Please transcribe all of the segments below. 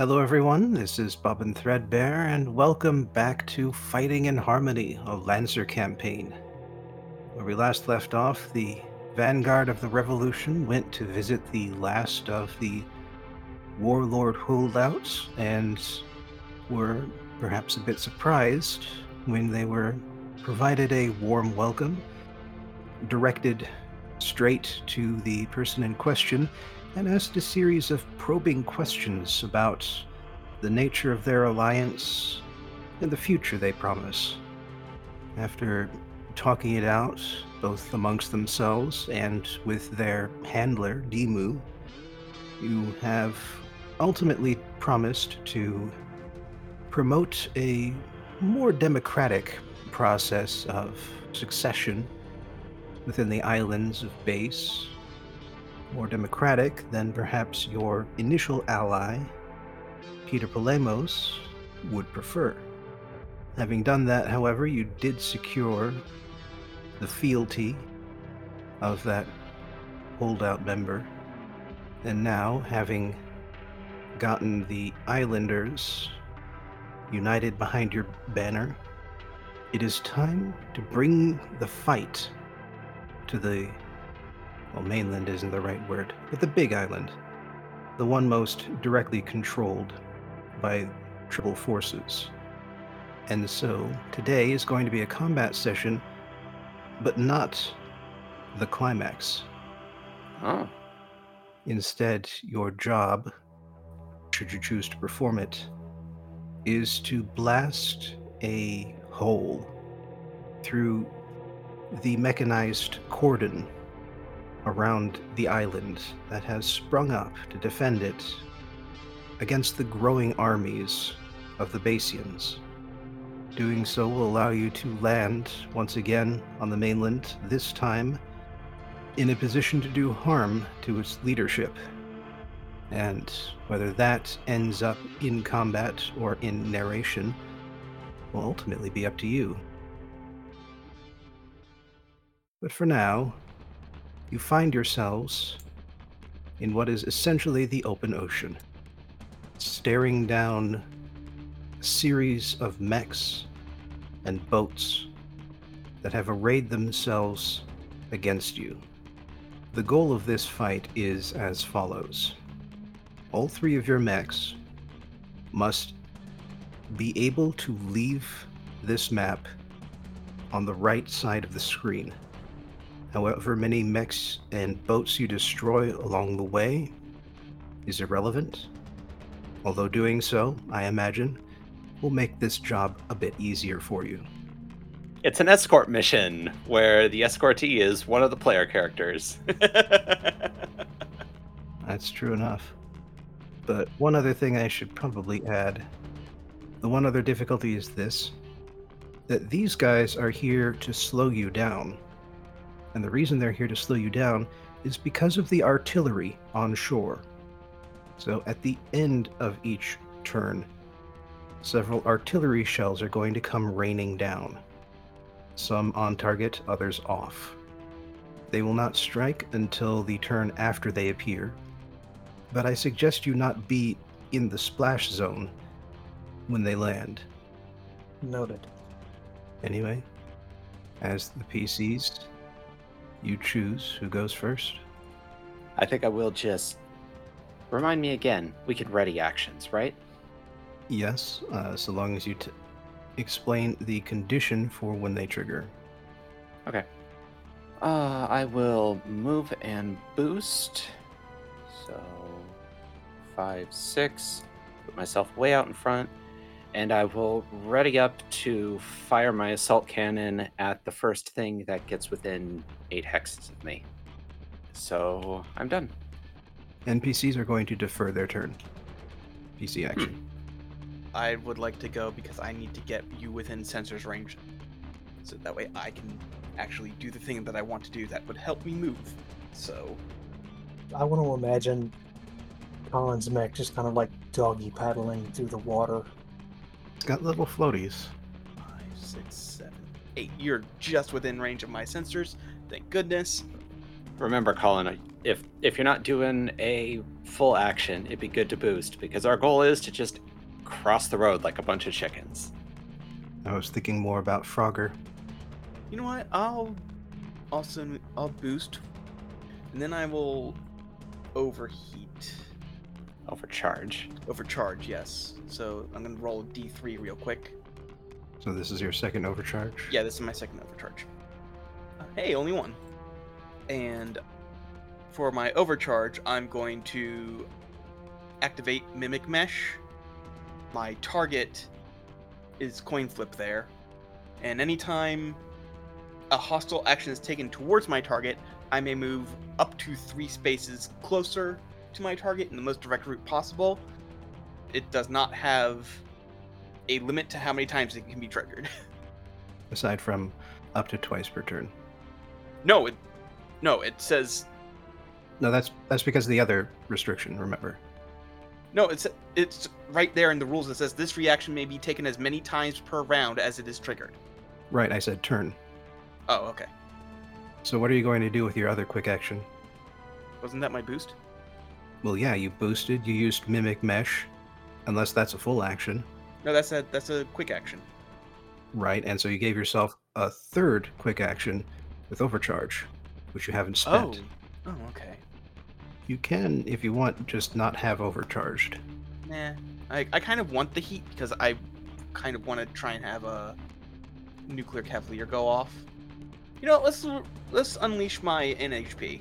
Hello, everyone. This is Bobbin Threadbare, and welcome back to Fighting in Harmony, a Lancer campaign. Where we last left off, the vanguard of the revolution went to visit the last of the warlord holdouts and were perhaps a bit surprised when they were provided a warm welcome, directed straight to the person in question, and asked a series of probing questions about the nature of their alliance and the future they promise. After talking it out, both amongst themselves and with their handler, Dimu, you have ultimately promised to promote a more democratic process of succession within the islands of Base. More democratic than perhaps your initial ally, Peter Polemos, would prefer. Having done that, however, you did secure the fealty of that holdout member. And now, having gotten the islanders united behind your banner, it is time to bring the fight to the. Well, mainland isn't the right word, but the big island. The one most directly controlled by Triple Forces. And so, today is going to be a combat session, but not the climax. Oh. Instead, your job, should you choose to perform it, is to blast a hole through the mechanized cordon around the island that has sprung up to defend it against the growing armies of the Basians. Doing so will allow you to land once again on the mainland, this time in a position to do harm to its leadership. And whether that ends up in combat or in narration will ultimately be up to you. But for now, you find yourselves in what is essentially the open ocean, staring down a series of mechs and boats that have arrayed themselves against you. The goal of this fight is as follows all three of your mechs must be able to leave this map on the right side of the screen. However many mechs and boats you destroy along the way is irrelevant. Although doing so, I imagine, will make this job a bit easier for you. It's an escort mission where the escortee is one of the player characters. That's true enough. But one other thing I should probably add the one other difficulty is this that these guys are here to slow you down. And the reason they're here to slow you down is because of the artillery on shore. So at the end of each turn, several artillery shells are going to come raining down. Some on target, others off. They will not strike until the turn after they appear, but I suggest you not be in the splash zone when they land. Noted. Anyway, as the PCs, you choose who goes first. I think I will just remind me again. We can ready actions, right? Yes, uh, so long as you t- explain the condition for when they trigger. Okay. Uh, I will move and boost. So, five, six. Put myself way out in front. And I will ready up to fire my assault cannon at the first thing that gets within eight hexes of me. So, I'm done. NPCs are going to defer their turn. PC hmm. action. I would like to go because I need to get you within sensors range. So that way I can actually do the thing that I want to do that would help me move. So I want to imagine Colin's mech just kind of like doggy paddling through the water. It's got little floaties. five, six, seven, eight. You're just within range of my sensors. Thank goodness. Remember, Colin, uh, if if you're not doing a full action, it'd be good to boost because our goal is to just cross the road like a bunch of chickens. I was thinking more about Frogger. You know what? I'll also I'll boost, and then I will overheat, Overcharge. overcharge. Yes. So I'm gonna roll D3 real quick. So this is your second overcharge? Yeah, this is my second overcharge. Uh, hey, only one. And for my overcharge, I'm going to activate Mimic Mesh. My target is coin flip there. And anytime a hostile action is taken towards my target, I may move up to three spaces closer to my target in the most direct route possible. It does not have a limit to how many times it can be triggered. Aside from up to twice per turn. No, it no, it says No, that's that's because of the other restriction, remember. no, it's it's right there in the rules. It says this reaction may be taken as many times per round as it is triggered. Right, I said turn. Oh, okay. So what are you going to do with your other quick action? Wasn't that my boost? Well, yeah, you boosted, you used Mimic Mesh, unless that's a full action, No, that's a that's a quick action. right? And so you gave yourself a third quick action with Overcharge, which you haven't spent. Oh. Oh, okay. You can, if you want, just not have Overcharged. Nah. I I kind of want the heat because I kind of want to try and have a nuclear cavalier go off. You know, let's let's unleash my NHP.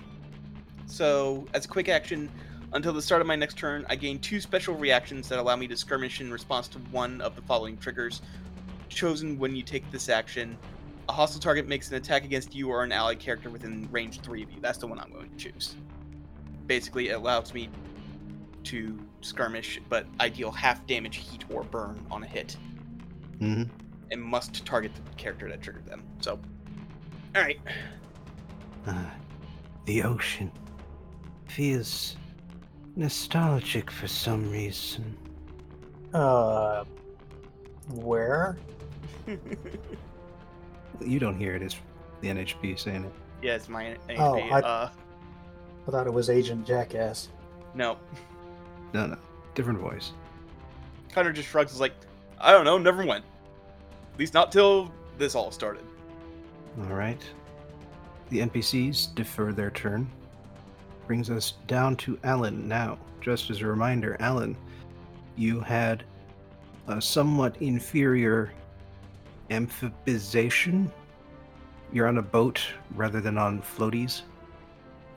So, as a quick action, until the start of my next turn, I gain two special reactions that allow me to skirmish in response to one of the following triggers chosen when you take this action. A hostile target makes an attack against you or an allied character within range three of you. That's the one I'm going to choose. Basically, it allows me to skirmish, but I deal half damage, heat, or burn on a hit, hmm and must target the character that triggered them. So, all right. Ah, the ocean feels nostalgic for some reason. Uh, where? You don't hear it, it's the NHP saying it. yeah, it's my NHP. Oh, I- Uh, I thought it was Agent Jackass. no. No, no, different voice. Connor just shrugs. Is like, I don't know. Never went. At least not till this all started. All right. The NPCs defer their turn. Brings us down to Alan now. Just as a reminder, Alan, you had a somewhat inferior amphibization. You're on a boat rather than on floaties.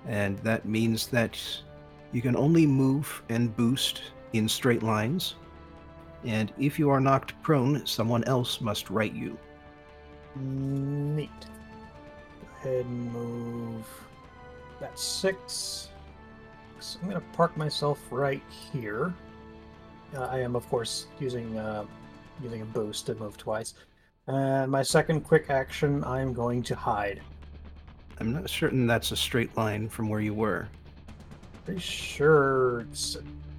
And that means that you can only move and boost in straight lines. And if you are knocked prone, someone else must right you. Neat. Go ahead and move. That's six. So I'm going to park myself right here. Uh, I am, of course, using uh, using a boost to move twice. And my second quick action, I'm going to hide. I'm not certain that's a straight line from where you were. Pretty sure it's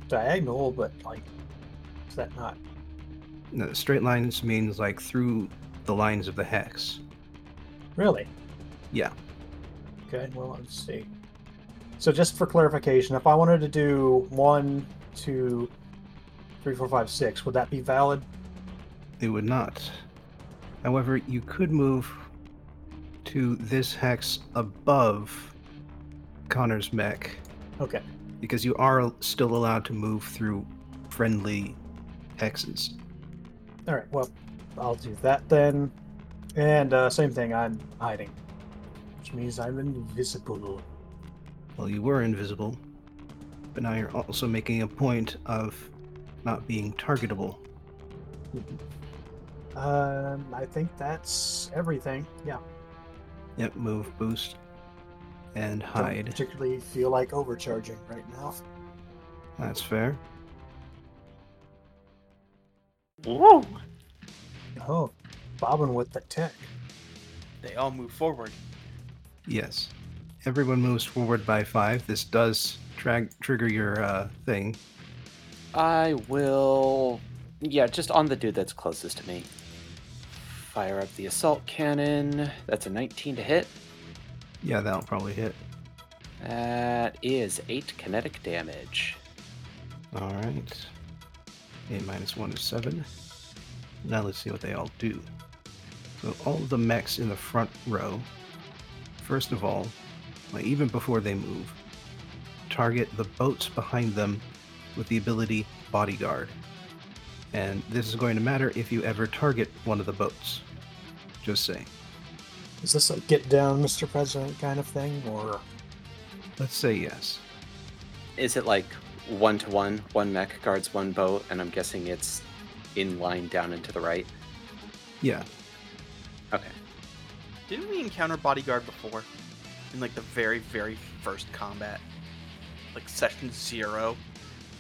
diagonal, but like, is that not? No, straight lines means like through the lines of the hex. Really? Yeah. Okay, well, let's see. So, just for clarification, if I wanted to do one, two, three, four, five, six, would that be valid? It would not. However, you could move to this hex above Connor's mech Okay. because you are still allowed to move through friendly hexes. All right. Well, I'll do that then. And uh, same thing. I'm hiding, which means I'm invisible. Well, you were invisible, but now you're also making a point of not being targetable. Um, I think that's everything. Yeah. Yep, move, boost, and hide. Don't particularly feel like overcharging right now. That's fair. Woo! Oh, bobbing with the tech. They all move forward. Yes. Everyone moves forward by five. This does tra- trigger your uh, thing. I will. Yeah, just on the dude that's closest to me. Fire up the assault cannon. That's a 19 to hit. Yeah, that'll probably hit. That is eight kinetic damage. All right. A minus one is seven. Now let's see what they all do. So all the mechs in the front row, first of all, even before they move, target the boats behind them with the ability Bodyguard. And this is going to matter if you ever target one of the boats. Just saying. Is this a get down, Mr. President kind of thing, or Let's say yes. Is it like one to one? One mech guards one boat, and I'm guessing it's in line down and to the right. Yeah. Okay. Didn't we encounter bodyguard before? In like the very, very first combat, like session zero.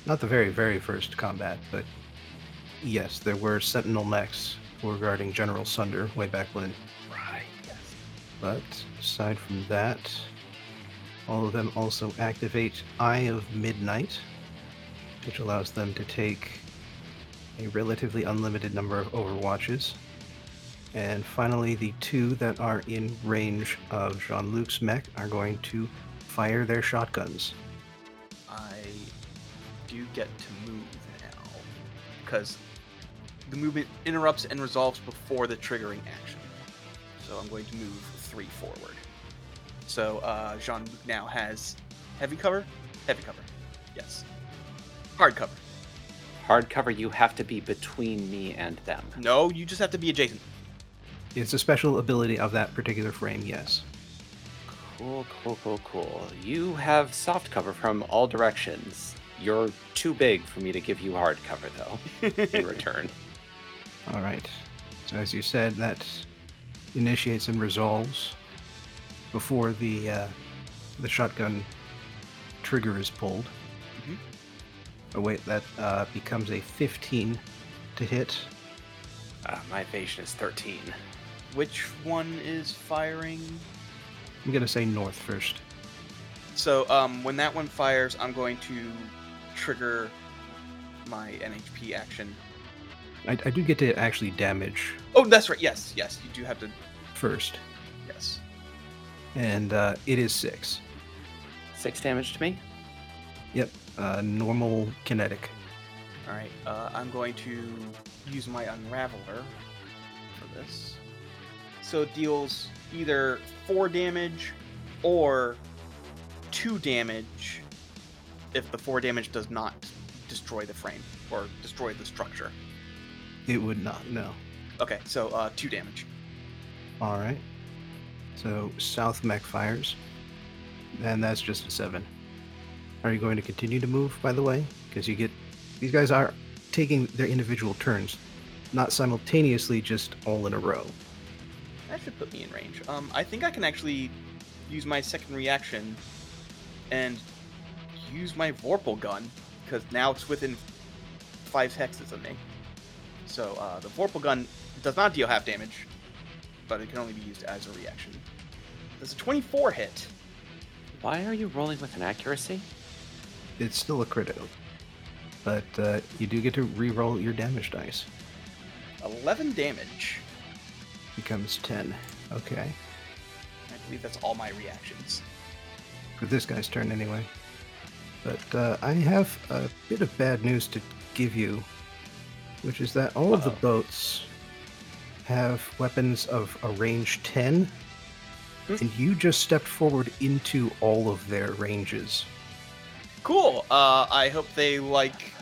Not the very, very first combat, but yes, there were Sentinel mechs regarding General Sunder way back when. Right. Yes. But aside from that, all of them also activate Eye of Midnight, which allows them to take a relatively unlimited number of overwatches. And finally, the two that are in range of Jean Luc's mech are going to fire their shotguns. I do get to move now because the movement interrupts and resolves before the triggering action. So I'm going to move three forward. So uh, Jean Luc now has heavy cover, heavy cover, yes, hard cover. Hard cover, you have to be between me and them. No, you just have to be adjacent. It's a special ability of that particular frame, yes. Cool, cool, cool, cool. You have soft cover from all directions. You're too big for me to give you hard cover, though, in return. All right. So as you said, that initiates and resolves before the uh, the shotgun trigger is pulled. Mhm. Oh wait, that uh, becomes a 15 to hit. Uh, my evasion is 13. Which one is firing? I'm gonna say north first. So um, when that one fires, I'm going to trigger my NHP action. I, I do get to actually damage Oh, that's right. Yes, yes, you do have to. first, Yes. and uh, it is six. Six damage to me? Yep, uh, normal kinetic. All right. Uh, I'm going to use my Unraveler for this. So it deals either four damage or two damage if the four damage does not destroy the frame or destroy the structure. It would not. No. Okay, so uh, two damage. All right. So south mech fires, and that's just a seven. Are you going to continue to move, by the way? Because you get these guys are taking their individual turns, not simultaneously, just all in a row. That should put me in range. Um, I think I can actually use my second reaction and use my Vorpal gun because now it's within five hexes of me. So uh, the Vorpal gun does not deal half damage, but it can only be used as a reaction. Does a 24 hit? Why are you rolling with an accuracy? It's still a critical, but uh, you do get to re-roll your damage dice. 11 damage. Becomes ten. Okay, I believe that's all my reactions. for this guy's turn anyway. But uh, I have a bit of bad news to give you, which is that all of the boats have weapons of a range 10, Hmm. and you just stepped forward into all of their ranges. Cool. Uh, I hope they like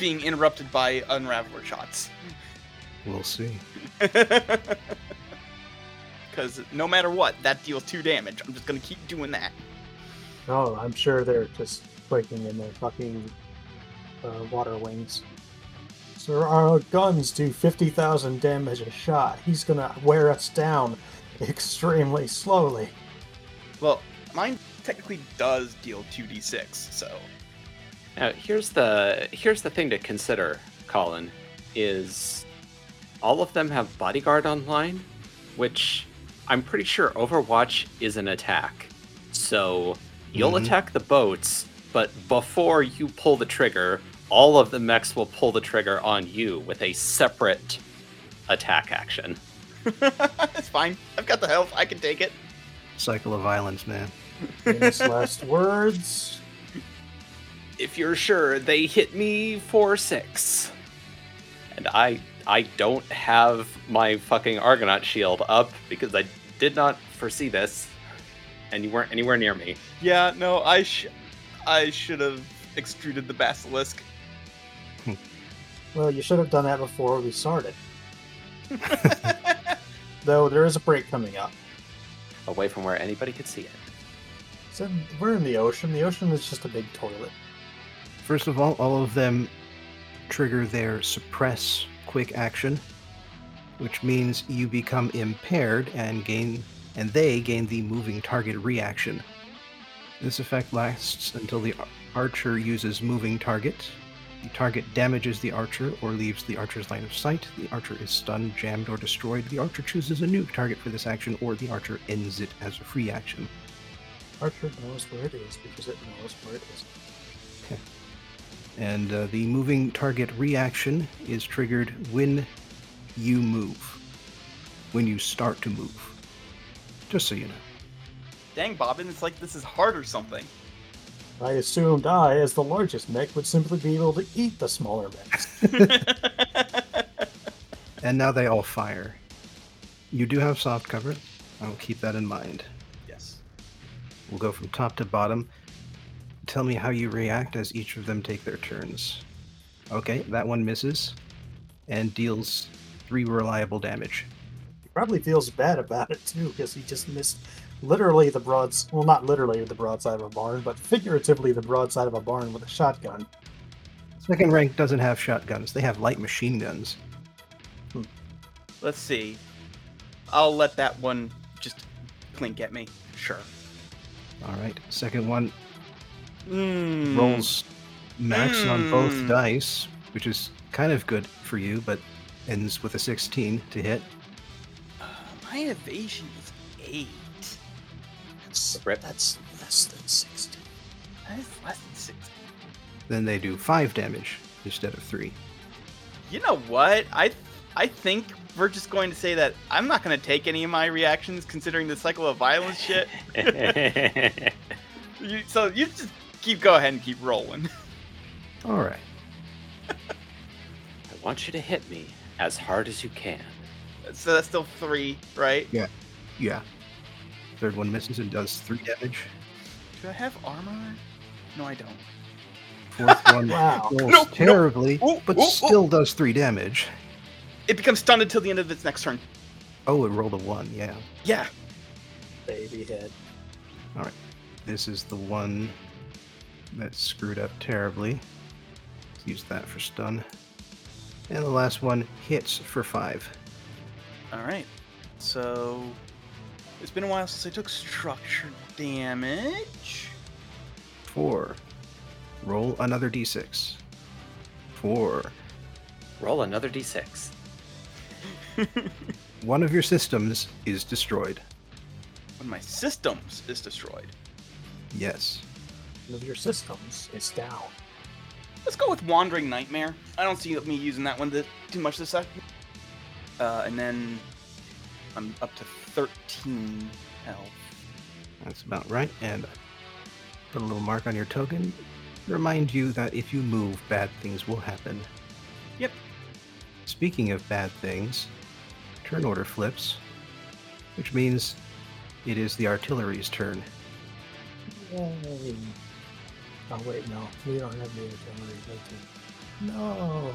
being interrupted by Unraveler shots. We'll see. Because no matter what, that deals two damage. I'm just gonna keep doing that. Oh, I'm sure they're just quaking in their fucking uh, water wings. Sir, our guns do 50,000 damage a shot. He's gonna wear us down extremely slowly. Well, mine technically does deal 2d6, so. Now, here's the here's the thing to consider, Colin, is all of them have bodyguard online, which I'm pretty sure Overwatch is an attack. So you'll Mhm. attack the boats, but before you pull the trigger, all of the mechs will pull the trigger on you with a separate attack action. it's fine. I've got the health. I can take it. Cycle of violence, man. Famous last words. If you're sure, they hit me for six. And I I don't have my fucking Argonaut shield up because I did not foresee this. And you weren't anywhere near me. Yeah, no, I sh- I should have extruded the basilisk. Well, you should have done that before we started. Though there is a break coming up. Away from where anybody could see it. So we're in the ocean. The ocean is just a big toilet. First of all, all of them trigger their suppress quick action, which means you become impaired and gain and they gain the moving target reaction. This effect lasts until the archer uses moving target. The target damages the archer or leaves the archer's line of sight. The archer is stunned, jammed, or destroyed. The archer chooses a new target for this action, or the archer ends it as a free action. Archer knows where it is because it knows where it is. And uh, the moving target reaction is triggered when you move, when you start to move. Just so you know. Dang, Bobbin, it's like this is hard or something. I assumed I, as the largest mech, would simply be able to eat the smaller mechs. And now they all fire. You do have soft cover. I will keep that in mind. yes. We'll go from top to bottom. Tell me how you react as each of them take their turns. Okay, that one misses and deals three reliable damage. He probably feels bad about it too because he just missed literally the broads well not literally the broadside of a barn but figuratively the broadside of a barn with a shotgun Second rank doesn't have shotguns, they have light machine guns. Hmm. Let's see. I'll let that one just clink at me. Sure. Alright, second one Mm. rolls max on both Mm. dice, which is kind of good for you, but ends with a 16 to hit. Uh, my evasion is eight. that's, that's less than 60 That is less than six. Then they do 5 damage instead of 3. You know what? I I think we're just going to say that I'm not going to take any of my reactions considering the cycle of violence shit. You, so you just keep go ahead and keep rolling. Alright. I want you to hit me as hard as you can. So that's still three, right? Yeah. Yeah. Third one misses and does 3 damage. Do I have armor? No, I don't. Fourth one wow rolls No, no. terribly, Ooh, but ooh, ooh. still does 3 damage. It becomes stunned until the end of its next turn. Oh, it rolled a 1, yeah. Yeah. baby head All right. This is the one that screwed up terribly. Let's use that for stun. And the last one hits for 5. All right. So it's been a while since I took structure damage. 4. Roll another d6. 4. Roll another d6. One of your systems is destroyed. One of my systems is destroyed. Yes. One of your systems is down Let's go with Wandering Nightmare. I don't see me using that one too much this second. Uh, and then I'm up to 13 health. That's about right. And put a little mark on your token. Remind you that if you move, bad things will happen. Yep. Speaking of bad things, turn order flips, which means it is the artillery's turn. Yay. Oh wait no we don't have the artillery okay. no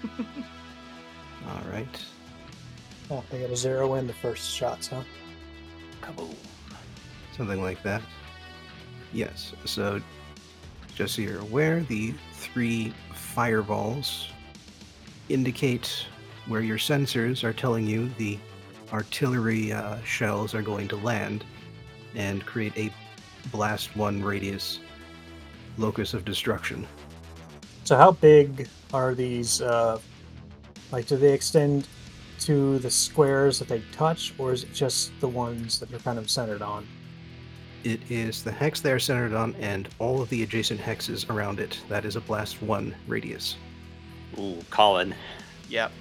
All right. oh, they gotta zero in the first shots huh Kaboom. Something like that. Yes. So, just so you're aware, the three fireballs indicate where your sensors are telling you the artillery uh, shells are going to land and create a blast one radius locus of destruction. So how big are these? Uh, like, do they extend to the squares that they touch, or is it just the ones that they're kind of centered on? It is the hex they are centered on and all of the adjacent hexes around it. That is a blast one radius. Ooh, Colin. Yep.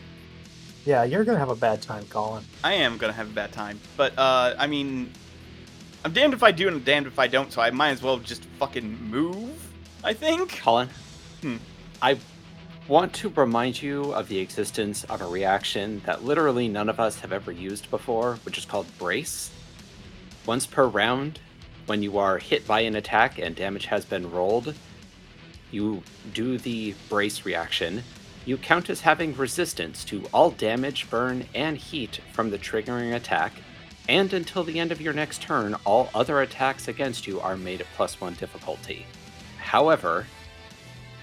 Yeah, you're gonna have a bad time, Colin. I am gonna have a bad time, but uh, I mean, I'm damned if I do and I'm damned if I don't, so I might as well just fucking move. I think. Colin, Hmm. I want to remind you of the existence of a reaction that literally none of us have ever used before, which is called Brace. Once per round, when you are hit by an attack and damage has been rolled, you do the Brace reaction. You count as having resistance to all damage, burn, and heat from the triggering attack, and until the end of your next turn, all other attacks against you are made at plus one difficulty. However,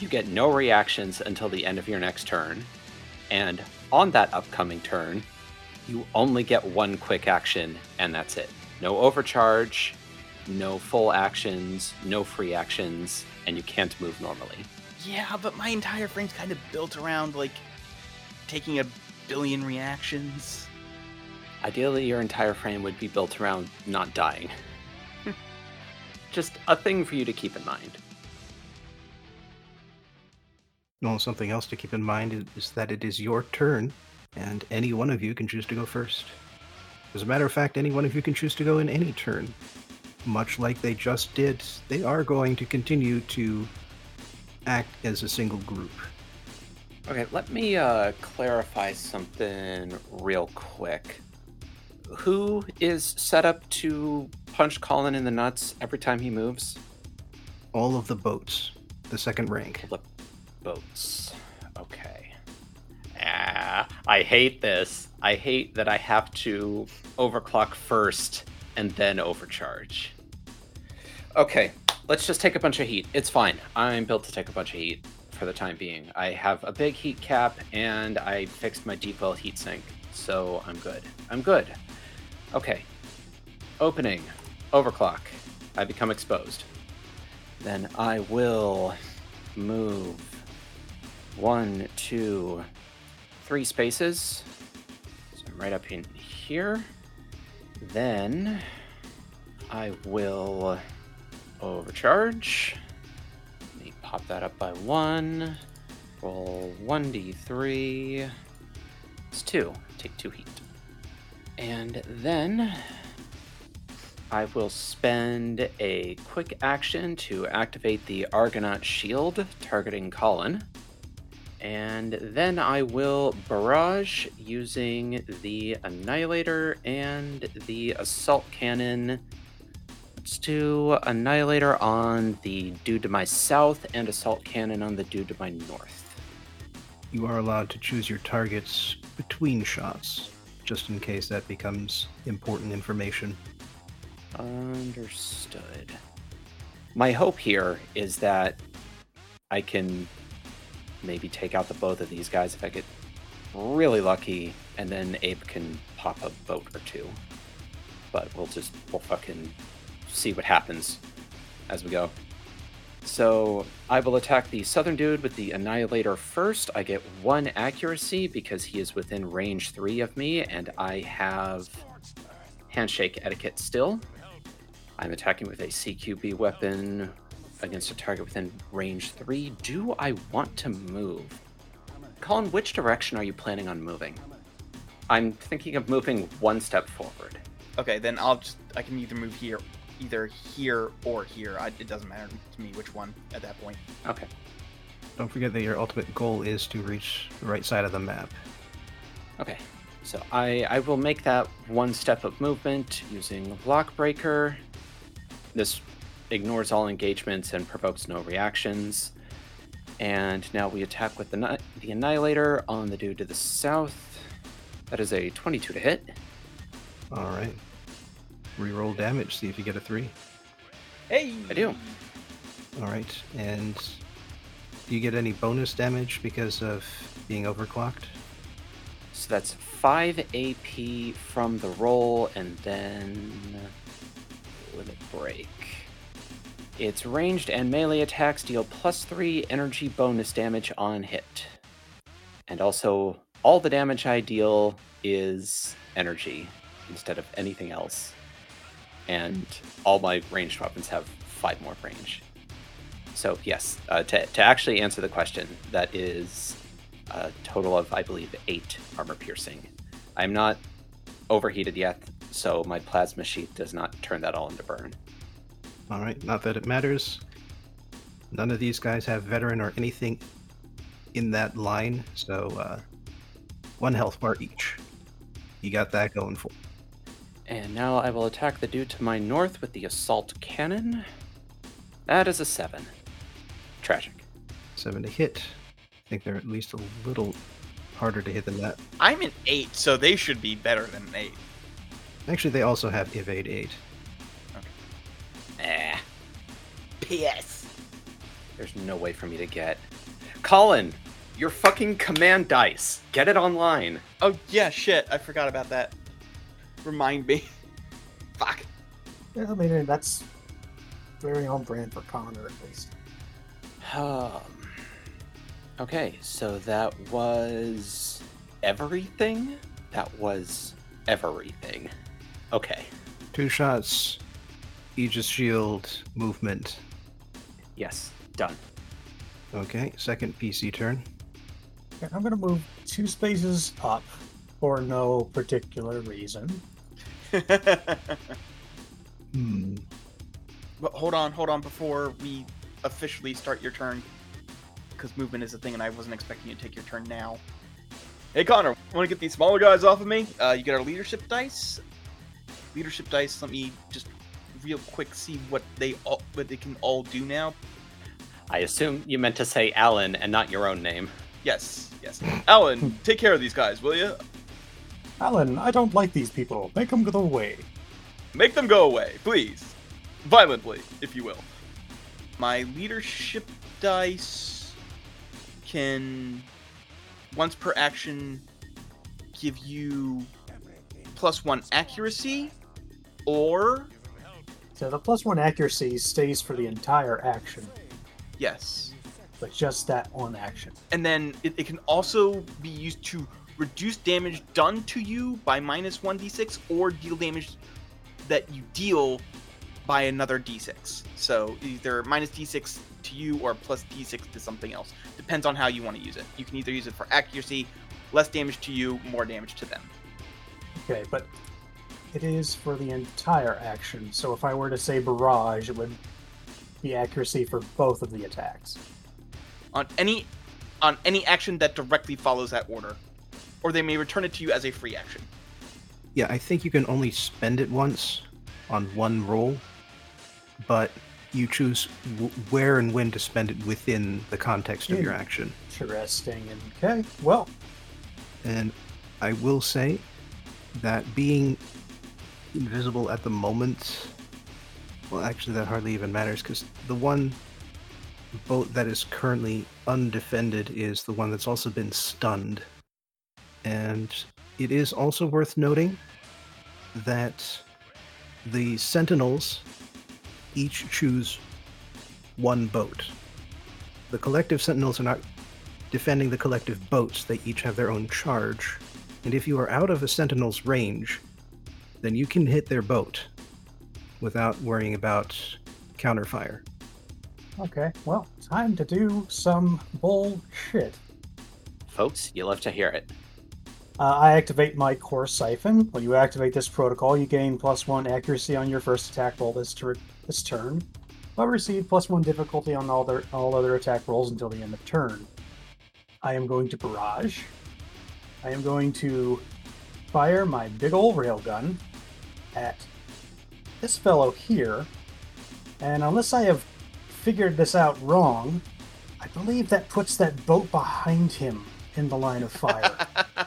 you get no reactions until the end of your next turn, and on that upcoming turn, you only get one quick action, and that's it. No overcharge, no full actions, no free actions, and you can't move normally. Yeah, but my entire frame's kind of built around like taking a billion reactions. Ideally, your entire frame would be built around not dying. Just a thing for you to keep in mind. Well, something else to keep in mind is, is that it is your turn, and any one of you can choose to go first. As a matter of fact, any one of you can choose to go in any turn. Much like they just did, they are going to continue to act as a single group. Okay, let me uh, clarify something real quick. Who is set up to punch Colin in the nuts every time he moves? All of the boats, the second rank. The boats. Okay. Ah, I hate this. I hate that I have to overclock first and then overcharge. Okay, let's just take a bunch of heat. It's fine. I'm built to take a bunch of heat for the time being. I have a big heat cap and I fixed my well heatsink, so I'm good. I'm good. Okay. Opening. Overclock. I become exposed. Then I will move one, two, three spaces. So I'm right up in here. Then I will overcharge. Let me pop that up by one. Roll 1d3. It's two. Take two heat. And then I will spend a quick action to activate the Argonaut Shield, targeting Colin. And then I will barrage using the Annihilator and the Assault Cannon. Let's do Annihilator on the dude to my south and Assault Cannon on the dude to my north. You are allowed to choose your targets between shots, just in case that becomes important information. Understood. My hope here is that I can maybe take out the both of these guys if I get really lucky, and then Abe can pop a boat or two. But we'll just we'll fucking see what happens as we go. So I will attack the southern dude with the annihilator first. I get one accuracy because he is within range three of me, and I have handshake etiquette still. I'm attacking with a CQB weapon against a target within range 3. Do I want to move? Colin, which direction are you planning on moving? I'm thinking of moving one step forward. Okay, then I'll just I can either move here, either here or here. I, it doesn't matter to me which one at that point. Okay. Don't forget that your ultimate goal is to reach the right side of the map. Okay. So I, I will make that one step of movement using Block Breaker. This ignores all engagements and provokes no reactions. And now we attack with the, the Annihilator on the dude to the south. That is a 22 to hit. All right. Reroll damage, see if you get a three. Hey, I do. All right. And do you get any bonus damage because of being overclocked? So that's 5 AP from the roll, and then. Limit break. Its ranged and melee attacks deal plus 3 energy bonus damage on hit. And also, all the damage I deal is energy instead of anything else. And all my ranged weapons have 5 more range. So, yes, uh, to, to actually answer the question, that is a total of, I believe, eight armor piercing. I'm not overheated yet, so my plasma sheath does not turn that all into burn. All right, not that it matters. None of these guys have veteran or anything in that line, so uh, one health bar each. You got that going for. And now I will attack the dude to my north with the assault cannon. That is a seven. Tragic. Seven to hit. I think they're at least a little harder to hit than that. I'm an eight, so they should be better than an eight. Actually, they also have evade eight. Eh, P.S. there's no way for me to get. Colin, your fucking command dice. Get it online. Oh yeah, shit. I forgot about that. Remind me. Fuck. Yeah, I mean, that's very on brand for Connor, at least. Um, okay, so that was everything? That was everything. Okay, Two shots, Aegis Shield, movement. yes, done. Okay, second PC turn. Okay, I'm gonna move two spaces up for no particular reason. Hmm. But hold on, hold on before we officially start your turn. Because movement is a thing, and I wasn't expecting you to take your turn now. Hey, Connor, want to get these smaller guys off of me? Uh, you get our leadership dice. Leadership dice. Let me just real quick see what they all what they can all do now. I assume you meant to say Alan and not your own name. Yes, yes. Alan, take care of these guys, will you? Alan, I don't like these people. Make them go away. Make them go away, please. Violently, if you will. My leadership dice can, once per action, give you plus one accuracy, or, So the plus one accuracy stays for the entire action, yes. but just that one action. And then it, it can also be used to reduce damage done to you by minus 1d6 or deal damage that you deal by another d6. So either minus d6 to you or plus d6 to something else. Depends on how you want to use it. You can either use it for accuracy, less damage to you, more damage to them. Okay, but it is for the entire action. So if I were to say barrage, it would be accuracy for both of the attacks. On any on any action that directly follows that order. Or they may return it to you as a free action. Yeah, I think you can only spend it once on one roll, but you choose w- where and when to spend it within the context of your action. Interesting. Okay, well, And I will say that being invisible at the moment, well, actually, that hardly even matters because the one boat that is currently undefended is the one that's also been stunned. And it is also worth noting that the Sentinels each choose one boat. The collective Sentinels are not defending the collective boats, they each have their own charge. And if you are out of a Sentinel's range, then you can hit their boat without worrying about counterfire. okay, well, time to do some bullshit. Folks, you love to hear it. Uh, I activate my core siphon. When you activate this protocol, you gain plus one accuracy on your first attack roll this, tur- this turn, but receive plus one difficulty on all other all other attack rolls until the end of turn. I am going to barrage. I am going to fire my big ol' railgun at this fellow here, and unless I have figured this out wrong, I believe that puts that boat behind him in the line of fire.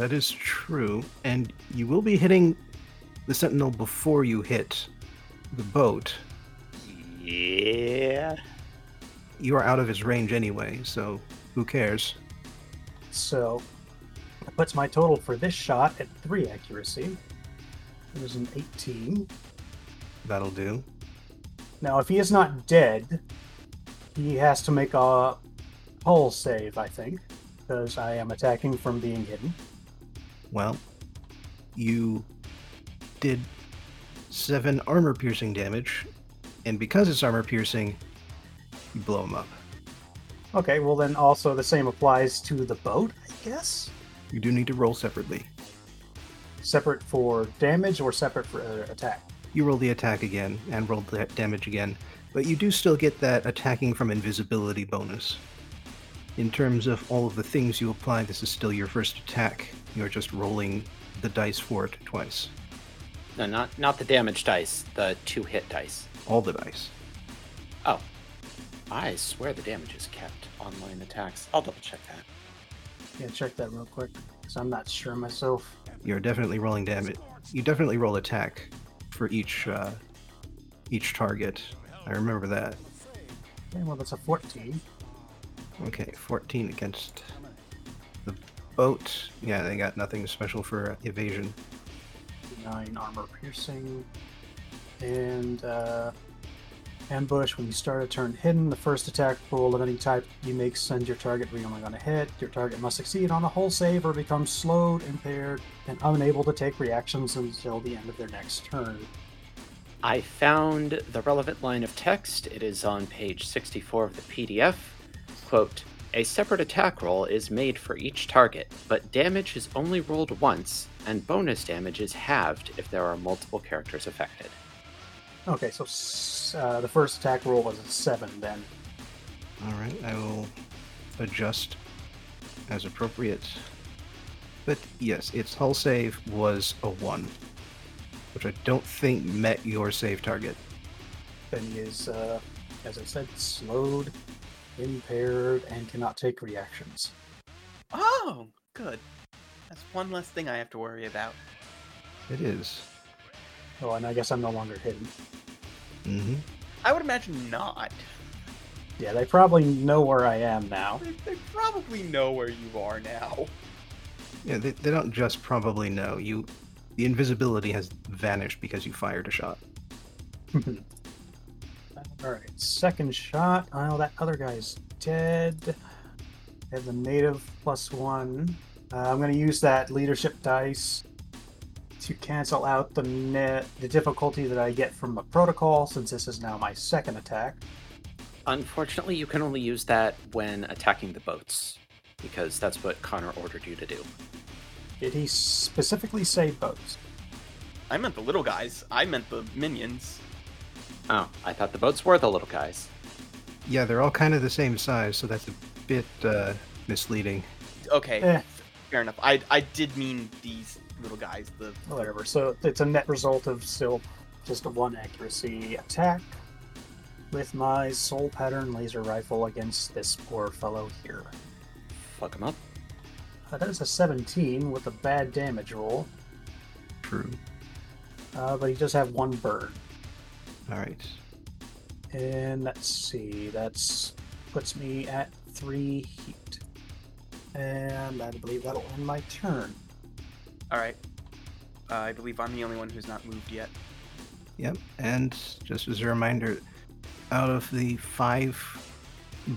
That is true, and you will be hitting the Sentinel before you hit the boat. Yeah. You are out of his range anyway, so who cares? So that puts my total for this shot at three accuracy. There's an 18. That'll do. Now, if he is not dead, he has to make a hull save, I think, because I am attacking from being hidden. Well, you did seven armor piercing damage, and because it's armor piercing, you blow him up. Okay, well, then also the same applies to the boat, I guess? You do need to roll separately. Separate for damage or separate for uh, attack? You roll the attack again and roll the damage again, but you do still get that attacking from invisibility bonus. In terms of all of the things you apply, this is still your first attack. You're just rolling the dice for it twice. No, not not the damage dice, the two hit dice. All the dice. Oh. I swear the damage is kept on line attacks. I'll double check that. Yeah, check that real quick, because I'm not sure myself. You're definitely rolling damage. You definitely roll attack for each uh, each target. I remember that. Okay, well, that's a 14. Okay, 14 against the boat. Yeah, they got nothing special for evasion. 9 armor piercing. And uh, ambush. When you start a turn hidden, the first attack roll of any type you make sends your target only going to hit. Your target must succeed on a hull save or become slowed, impaired, and unable to take reactions until the end of their next turn. I found the relevant line of text. It is on page 64 of the PDF. Quote, a separate attack roll is made for each target, but damage is only rolled once, and bonus damage is halved if there are multiple characters affected. Okay, so uh, the first attack roll was a 7 then. All right, I will adjust as appropriate. But yes, its hull save was a 1, which I don't think met your save target. Then he is, uh, as I said, slowed, impaired, and cannot take reactions. Oh, good. That's one less thing I have to worry about. It is. Oh, and I guess I'm no longer hidden. Mm-hmm. I would imagine not. Yeah, they probably know where I am now. They, they probably know where you are now. Yeah, they, they don't just probably know. You, the invisibility has vanished because you fired a shot. Alright, second shot. Oh, that other guy's dead. I have the native plus one. Uh, I'm going to use that leadership dice to cancel out the net, the difficulty that I get from the protocol, since this is now my second attack. Unfortunately, you can only use that when attacking the boats, because that's what Connor ordered you to do. Did he specifically say boats? I meant the little guys. I meant the minions. Oh, I thought the boats were the little guys. Yeah, they're all kind of the same size, so that's a bit uh, misleading. Okay, Eh, fair enough. I I did mean these little guys. The whatever. So it's a net result of still just a one accuracy attack with my soul pattern laser rifle against this poor fellow here. Fuck him up. Uh, that is a 17 with a bad damage roll, True. uh, but he does have one burn. All right. And let's see, that's puts me at three heat. And I believe that'll end my turn. All right. Uh, I believe I'm the only one who's not moved yet. Yep. And just as a reminder, out of the five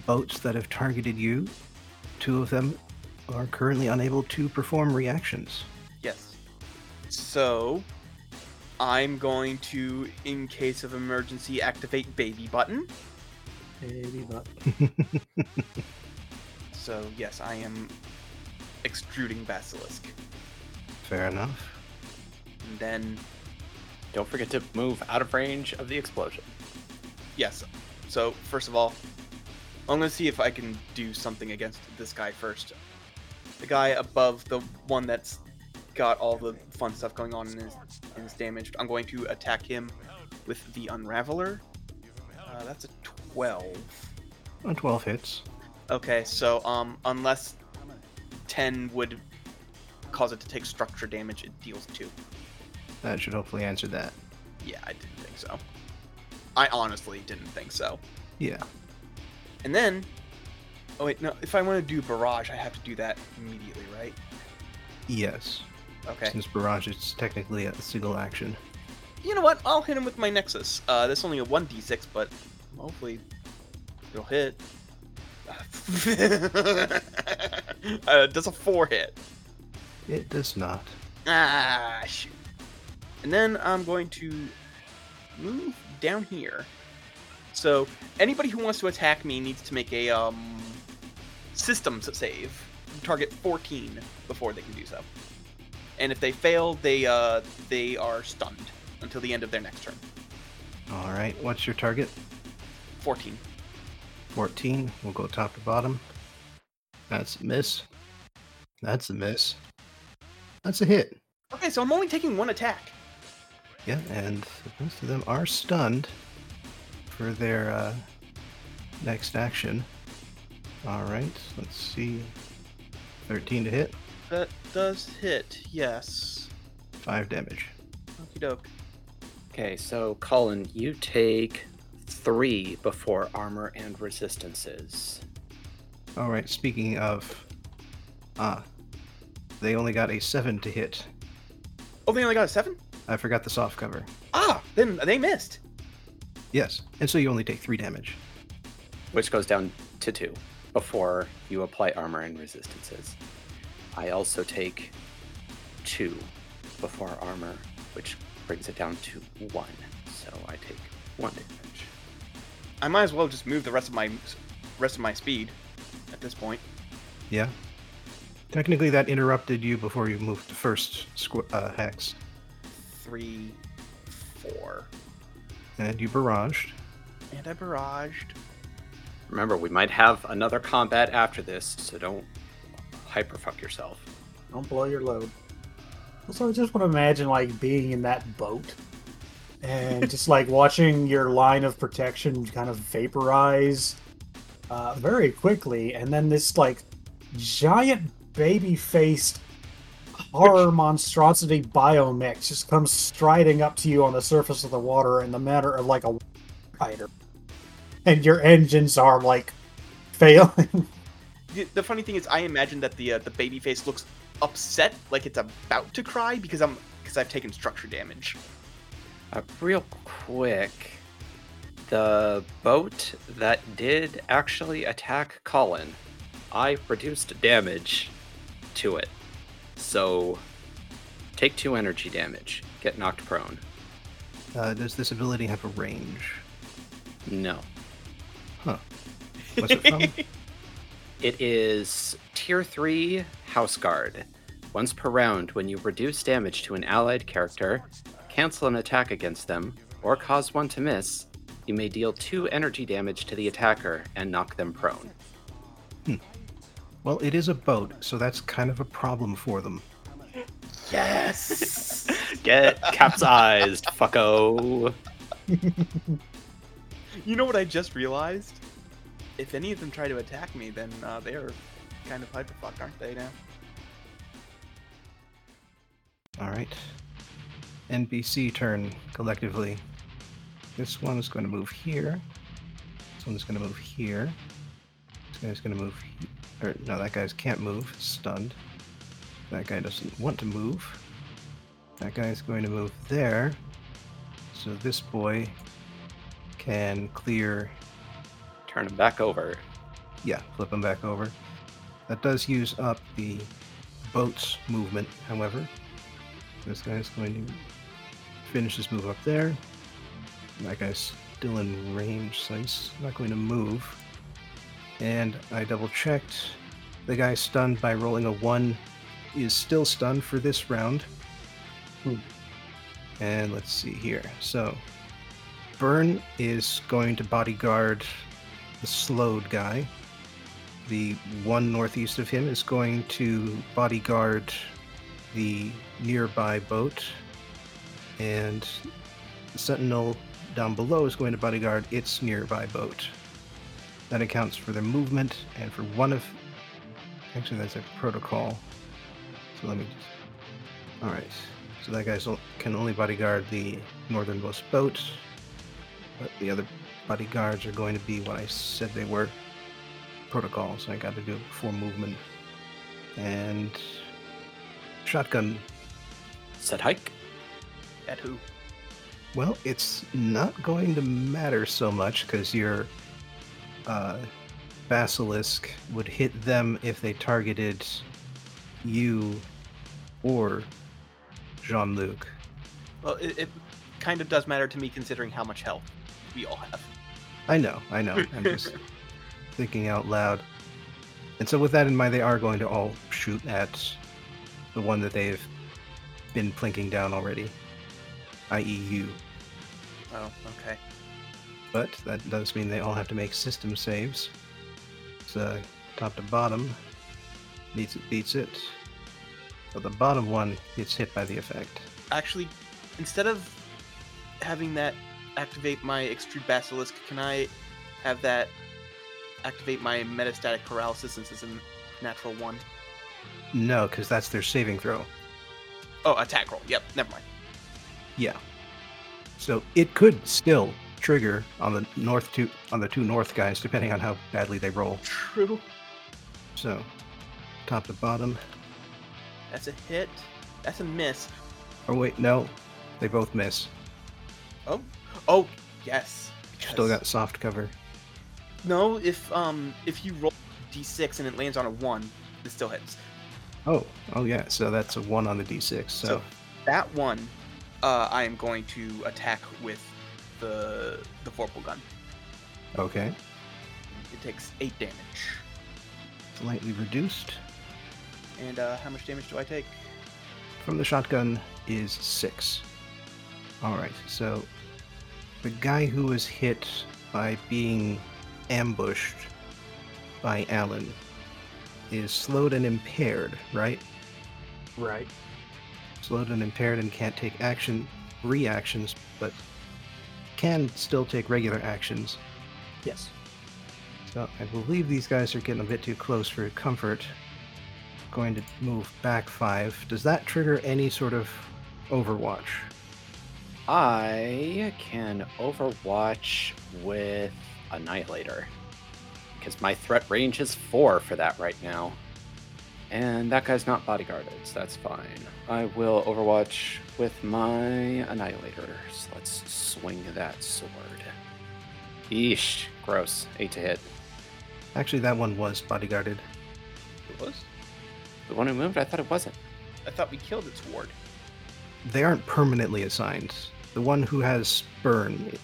boats that have targeted you, two of them are currently unable to perform reactions. Yes. So, I'm going to, in case of emergency, activate baby button. Baby butt. So yes, I am extruding basilisk. Fair enough. And then Don't forget to move out of range of the explosion. yes. So first of all, I'm gonna see if I can do something against this guy first. The guy above the one that's got all the fun stuff going on and is, and is damaged. I'm going to attack him with the Unraveler. Uh, that's a 12. On 12 hits. Okay, so um, unless 10 would cause it to take structure damage, it deals 2. That should hopefully answer that. Yeah, I didn't think so. I honestly didn't think so. Yeah. And then, oh wait, no. If I want to do barrage, I have to do that immediately, right? Yes. Okay. Since barrage is technically a single action. You know what? I'll hit him with my nexus. Uh, that's only a one d6, but hopefully it'll hit. uh, does a four hit? It does not. Ah, shoot. And then I'm going to move down here. So anybody who wants to attack me needs to make a um systems save. Target 14 before they can do so. and if they fail, they uh they are stunned until the end of their next turn. All right. What's your target? 14. 14. We'll go top to bottom. That's a miss. That's a miss. That's a hit. Okay, so I'm only taking one attack. Yeah, and most of them are stunned for their uh, next action. All right, let's see. 13 to hit, That does hit, yes. 5 damage. Okie doke. Okay, so Colin, you take three before armor and resistances. All right, speaking of. Ah. They only got a 7 to hit. Oh, they only got a seven? I forgot the soft cover. Ah, then they missed. Yes, and so you only take 3 damage. which goes down to two before you apply armor and resistances. I also take two before armor, which brings it down to one. So I take one damage. I might as well just move the rest of my rest of my speed at this point. Yeah. Technically, that interrupted you before you moved to first squ- uh, hex, Three, four, and you barraged. and I barraged. Remember, we might have another combat after this, so don't hyperfuck yourself. Don't blow your load. Also, I just want to imagine like being in that boat and just like watching your line of protection kind of vaporize uh, very quickly, and then this like giant baby-faced horror monstrosity biomix just comes striding up to you on the surface of the water in the manner of like a fighter, and your engines are like failing. The, the funny thing is, I imagine that the uh, the baby face looks upset, like it's about to cry because I'm because I've taken structure damage. Uh, real quick, the boat that did actually attack Colin, I produced damage to it. So take two energy damage, get knocked prone. Uh, does this ability have a range? No. Huh. What's it from? It is Tier 3 House Guard. Once per round, when you reduce damage to an allied character, cancel an attack against them, or cause one to miss, you may deal 2 energy damage to the attacker and knock them prone. Well, it is a boat, so that's kind of a problem for them. Yes. Get capsized, fucko. you know what I just realized? If any of them try to attack me, then uh, they are kind of hyperfucked, aren't they now? All right. NPC turn collectively. This one is going to move here. This one is going to move here. This guy's going to move. He- or no, that guy's can't move. Stunned. That guy doesn't want to move. That guy's going to move there. So this boy can clear. Turn him back over. Yeah, flip him back over. That does use up the boat's movement, however. This guy's going to finish his move up there. That guy's still in range, so he's not going to move. And I double checked. The guy stunned by rolling a 1 is still stunned for this round. Hmm. And let's see here. So, Burn is going to bodyguard the slowed guy. The one northeast of him is going to bodyguard the nearby boat. And the sentinel down below is going to bodyguard its nearby boat. That accounts for their movement and for one of. Actually, that's a protocol. So let me just. Alright. So that guy can only bodyguard the northernmost boat. But the other bodyguards are going to be what I said they were protocol, so I got to do it before movement. And shotgun. Set hike. At who? Well, it's not going to matter so much because your uh, basilisk would hit them if they targeted you or Jean Luc. Well, it, it kind of does matter to me considering how much health we all have. I know, I know. I'm just thinking out loud. And so, with that in mind, they are going to all shoot at the one that they've been plinking down already, i.e., you. Oh, okay. But that does mean they all have to make system saves. It's uh, top to bottom. Beats it, beats it. But the bottom one gets hit by the effect. Actually, instead of having that activate my extrude basilisk, can I have that activate my metastatic paralysis since it's a natural one? No, because that's their saving throw. Oh, attack roll. Yep, never mind. Yeah. So it could still trigger on the north two on the two north guys, depending on how badly they roll. True. So, top to bottom. That's a hit. That's a miss. Oh wait, no, they both miss. Oh, oh, yes. Still got soft cover. No, if um if you roll d6 and it lands on a one, it still hits. Oh, oh yeah. So that's a one on the d6. So, So that one, uh, I am going to attack with the the vorpal gun. okay, It takes eight damage. slightly reduced And uh, how much damage do I take? from the shotgun is six. All right. So the guy who was hit by being ambushed by Alan is slowed and impaired, right? Right. slowed and impaired and can't take action reactions, but can still take regular actions. Yes. So I believe these guys are getting a bit too close for comfort. Going to move back five. Does that trigger any sort of overwatch? I can Overwatch with Annihilator. Because my threat range is four for that right now. And that guy's not bodyguarded, so that's fine. I will Overwatch with my Annihilator. So let's swing that sword. Eesh, gross. Eight to hit. Actually, that one was bodyguarded. It was. The one who moved, I thought it wasn't. I thought we killed its ward. They aren't permanently assigned. The one who has burn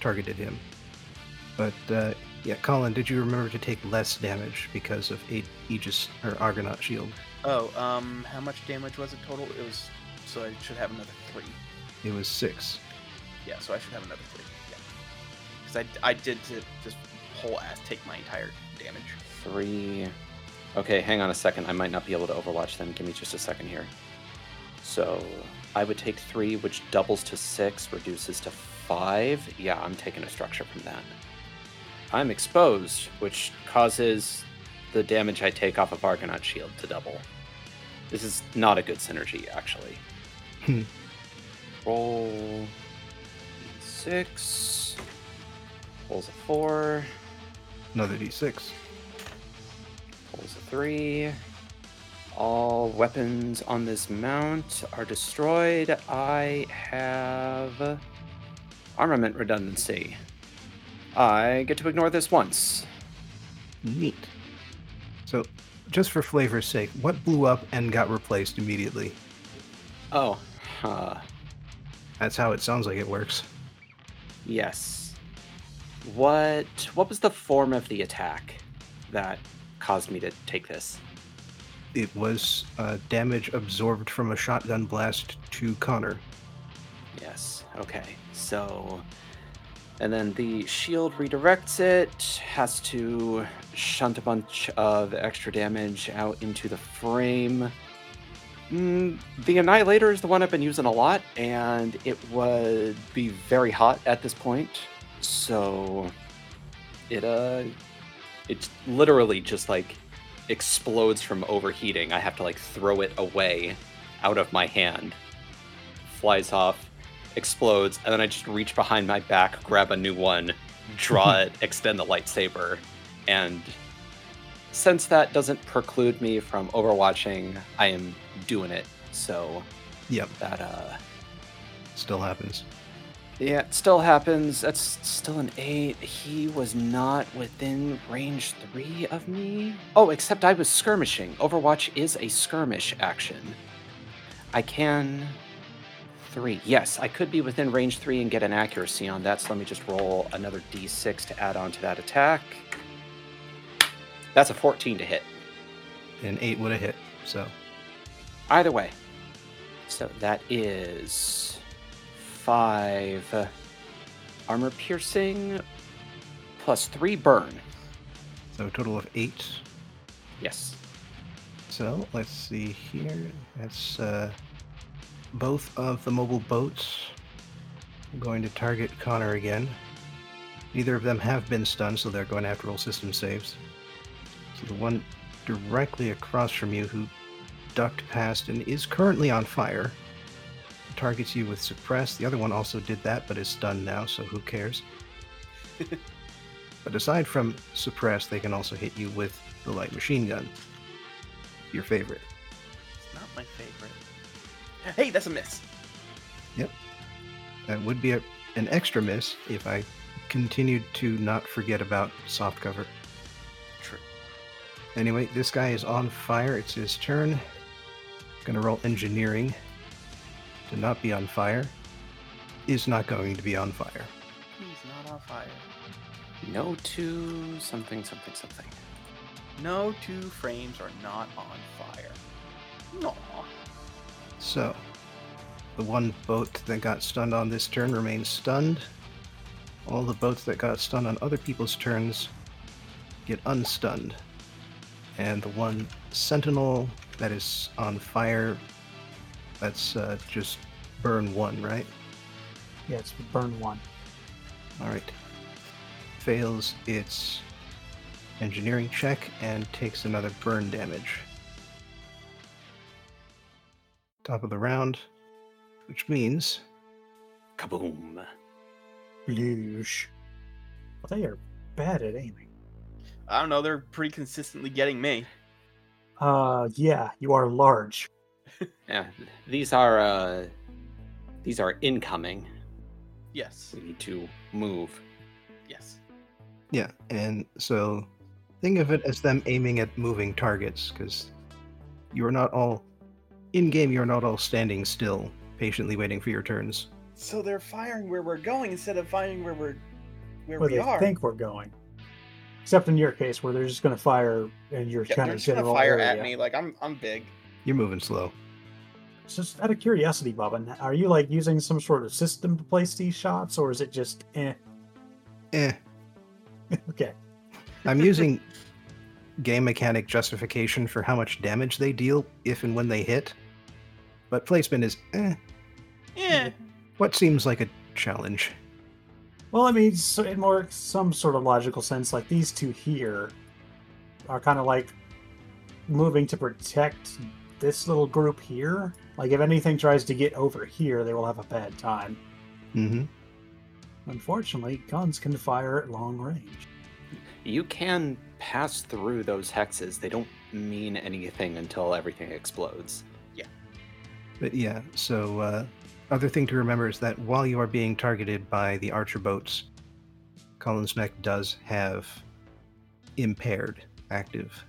targeted him. But uh, yeah, Colin, did you remember to take less damage because of Aegis or Argonaut shield? Oh, um, how much damage was it total? It was. So I should have another three. It was six. Yeah, so I should have another three. Yeah. Because I, I did to just whole ass take my entire damage. Three. Okay, hang on a second. I might not be able to Overwatch them. Give me just a second here. So I would take three, which doubles to six, reduces to five. Yeah, I'm taking a structure from that. I'm exposed, which causes the damage I take off of Argonaut Shield to double. This is not a good synergy, actually. Hmm. Roll six. Rolls a four. Another d6. Pulls a three. All weapons on this mount are destroyed. I have armament redundancy. I get to ignore this once. Neat. So, just for flavor's sake, what blew up and got replaced immediately? Oh, uh, That's how it sounds like it works. yes. What what was the form of the attack that caused me to take this? It was uh, damage absorbed from a shotgun blast to Connor. Yes. Okay. So, and then the shield redirects it, has to shunt a bunch of extra damage out into the frame. Mm, the Annihilator is the one I've been using a lot, and it would be very hot at this point. So, it uh, it literally just like explodes from overheating. I have to like throw it away out of my hand. Flies off, explodes, and then I just reach behind my back, grab a new one, draw it, extend the lightsaber, and since that doesn't preclude me from overwatching, I am doing it. So Yep, that uh still happens. yeah, it still happens. That's still an eight. He was not within range three of me. Oh, except I was skirmishing. Overwatch is a skirmish action. I can. Three. Yes, I could be within range three and get an accuracy on that. So let me just roll another d6 to add on to that attack. That's a 14 to hit. And 8 would have hit. So, Either way, So that is five uh, armor piercing plus three burn. So a total of eight. Yes. So let's see here. That's uh, both of the mobile boats. I'm going to target Connor again. Neither of them have been stunned, so they're going to have to roll system saves. So the one directly across from you who ducked past and is currently on fire targets you with suppress. The other one also did that, but is stunned now, so who cares? but aside from suppress, they can also hit you with the light machine gun. Your favorite. It's not my favorite. Hey, that's a miss. Yep. That would be a, an extra miss if I continued to not forget about soft cover. True. Anyway, this guy is on fire. It's his turn. Gonna roll engineering to not be on fire. Is not going to be on fire. He's not on fire. No two something something something. No two frames are not on fire. No. So, the one boat that got stunned on this turn remains stunned. All the boats that got stunned on other people's turns get unstunned. And the one sentinel that is on fire, that's uh, just burn one, right? Yeah, it's burn one. All right. Fails its engineering check and takes another burn damage. Top of the round, which means Kaboom. Luge. Well, they are bad at aiming. I don't know. They're pretty consistently getting me. Uh, yeah, you are large. Yeah, these are uh these are incoming. Yes. We need to move. Yes. Yeah, and so think of it as them aiming at moving targets, because you are not all in game. You are not all standing still, patiently waiting for your turns. So they're firing where we're going instead of firing where we're where Where we they are. think we're going. Except in your case, where they're just going to fire in your yeah, kind they're of just gonna fire area. at me like I'm I'm big. You're moving slow. Just out of curiosity, Bobbin, are you like using some sort of system to place these shots, or is it just eh? Eh, okay. I'm using game mechanic justification for how much damage they deal if and when they hit, but placement is eh. Yeah. What seems like a challenge. Well, I mean, so in more some sort of logical sense, like these two here are kind of like moving to protect this little group here. Like, if anything tries to get over here, they will have a bad time. Mm-hmm. Unfortunately, guns can fire at long range. You can pass through those hexes. They don't mean anything until everything explodes. Yeah. But yeah, so uh, other thing to remember is that while you are being targeted by the archer boats, Colin's mech does have impaired active,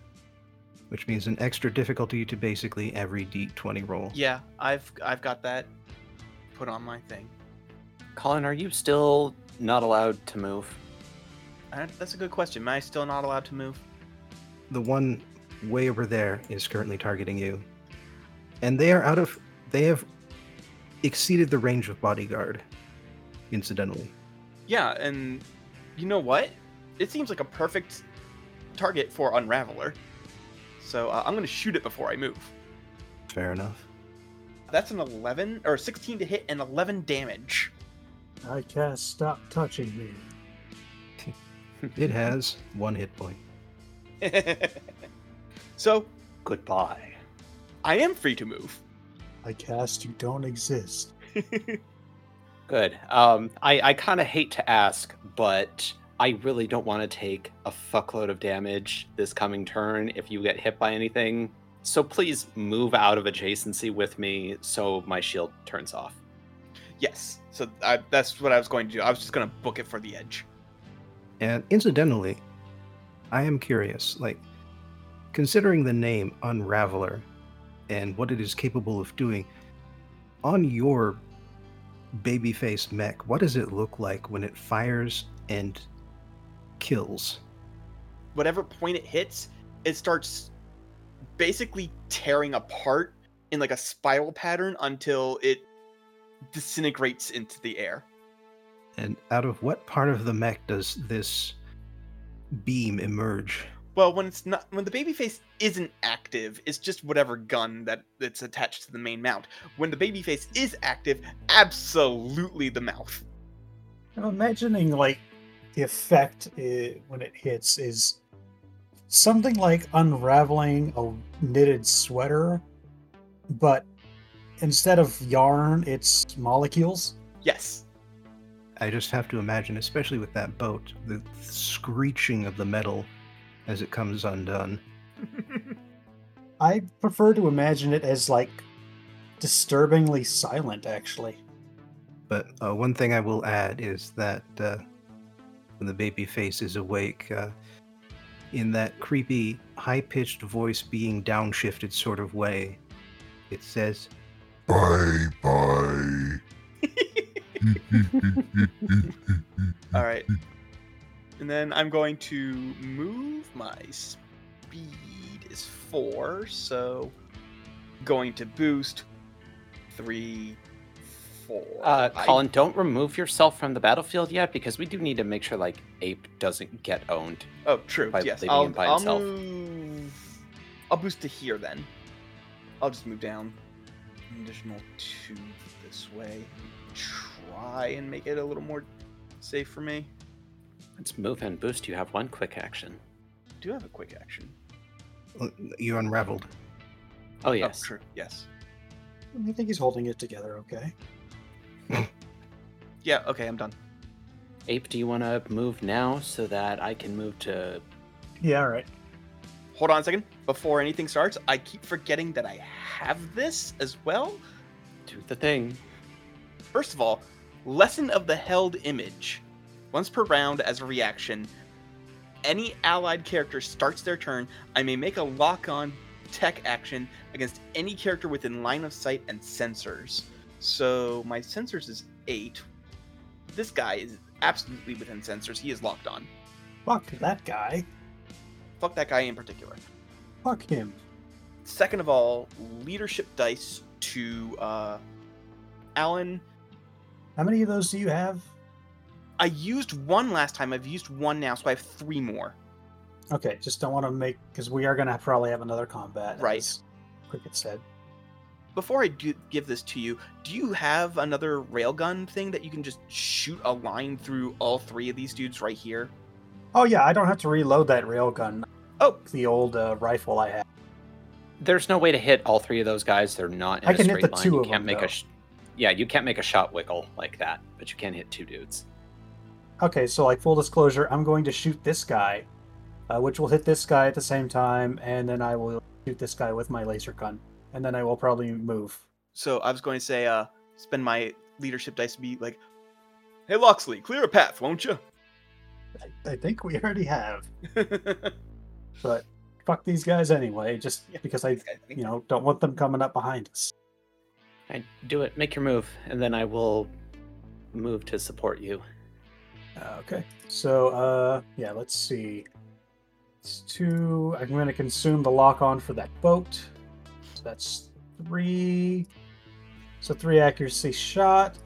which means an extra difficulty to basically every d20 roll. Yeah. I've I've got that put on my thing. Colin, are you still not allowed to move? That's a good question. Am I still not allowed to move? The one way over there is currently targeting you, and they are out of. They have exceeded the range of bodyguard. Incidentally, Yeah, and you know what? It seems like a perfect target for Unraveler. So uh, I'm gonna shoot it before I move. fair enough. That's an 11 or 16 to hit and 11 damage. I cast Stop Touching Me. It has one hit point. so Goodbye. I am free to move. I cast You Don't Exist. Good. Um, I, I kind of hate to ask, but I really don't want to take a fuckload of damage this coming turn if you get hit by anything. So please move out of adjacency with me so my shield turns off. Yes. So I, that's what I was going to do. I was just gonna book it for the edge. And incidentally, I am curious, like, considering the name Unraveler and what it is capable of doing, on your babyface mech, what does it look like when it fires and kills? Whatever point it hits, it starts basically tearing apart in like a spiral pattern until it disintegrates into the air. And out of what part of the mech does this beam emerge? Well, when it's not when the baby face isn't active, it's just whatever gun that that's attached to the main mount. When the baby face is active, absolutely the mouth. I'm imagining like the effect i when it hits is something like unraveling a knitted sweater, but instead of yarn, it's molecules. Yes. I just have to imagine, especially with that boat, the screeching of the metal as it comes undone. I prefer to imagine it as like disturbingly silent, actually. But uh, one thing I will add is that uh, when the baby face is awake, uh, in that creepy, high pitched voice being downshifted sort of way, it says, Bye bye. All right. And then I'm going to move my speed is four, so going to boost three, four. Uh, I- Colin, don't remove yourself from the battlefield yet because we do need to make sure like Ape doesn't get owned. oh, true. by yes, leaving I'll, him by I'll himself. move. I'll boost to here then. I'll just move down an additional two this way. Try and make it a little more safe for me. Let's move and boost. You have one quick action. I do have a quick action. "Uh, You unraveled. Oh yes. Oh, true. Yes. I think he's holding it together okay. Yeah. Okay. I'm done. Ape, do you want to move now so that I can move to? Yeah, all right. Hold on a second. Before anything starts, I keep forgetting that I have this as well. Do the thing. First of all, lesson of the held image. Once per round as a reaction, any allied character starts their turn, I may make a lock on tech action against any character within line of sight and sensors. So my sensors is 8. This guy is absolutely within sensors. He is locked on. Fuck that guy. Fuck that guy in particular. Fuck him. Second of all, leadership dice to uh, Alan. How many of those do you have? I used one last time. I've used one now, so I have three more. Okay, just don't want to make because we are gonna probably have another combat. Right. Cricket said. Before I do give this to you, do you have another railgun thing that you can just shoot a line through all three of these dudes right here? Oh yeah, I don't have to reload that railgun. Oh. the old uh, rifle I had. There's no way to hit all three of those guys. They're not in I a can hit straight the line. two you of can't them, make though. a. Sh- yeah, you can't make a shot wiggle like that, but you can hit two dudes. Okay, so like full disclosure, I'm going to shoot this guy, uh, which will hit this guy at the same time, and then I will shoot this guy with my laser gun, and then I will probably move. So I was going to say, uh, spend my leadership dice to be like, "Hey Loxley, clear a path, won't you?" I, I think we already have, but fuck these guys anyway, just because I, you know, don't want them coming up behind us. I do it. Make your move, and then I will move to support you. Uh, okay, so uh, yeah, let's see. It's two. I'm going to consume the lock on for that boat. So that's three. So three accuracy shot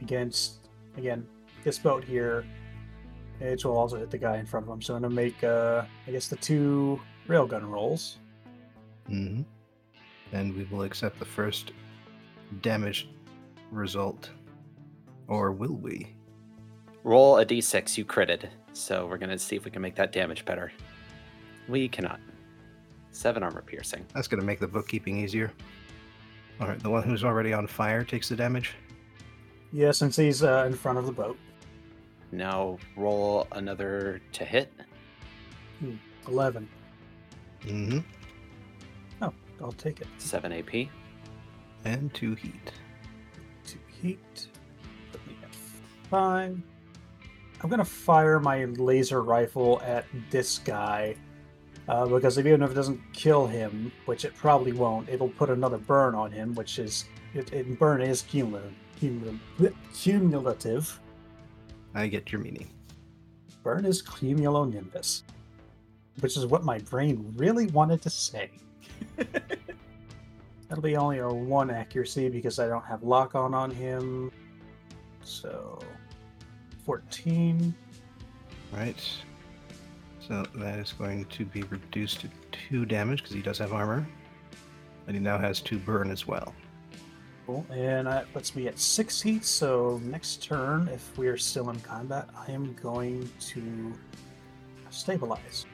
against again this boat here. Which will also hit the guy in front of him. So I'm gonna make uh I guess the two railgun rolls. Mm-hmm. And we will accept the first damage result. Or will we? Roll a d6. You critted, so we're gonna see if we can make that damage better. We cannot. Seven armor piercing. That's going to make the bookkeeping easier. All right, the one who's already on fire takes the damage. Yeah, since he's uh, in front of the boat. Now roll another to hit. Eleven. Mm hmm. Oh, I'll take it. Seven AP. And two heat. Two heat. Put me at five. I'm gonna fire my laser rifle at this guy. Uh, because even if it doesn't kill him, which it probably won't, it'll put another burn on him, which is it, it burn is cumulative, cumulative, cumulative. I get your meaning. Burn is cumulonimbus, which is what my brain really wanted to say. That'll be only a one accuracy because I don't have lock on on him. So, 14. Right. So that is going to be reduced to two damage because he does have armor. And he now has two burn as well. Cool. And that puts me at six heat. So, next turn, if we are still in combat, I am going to stabilize.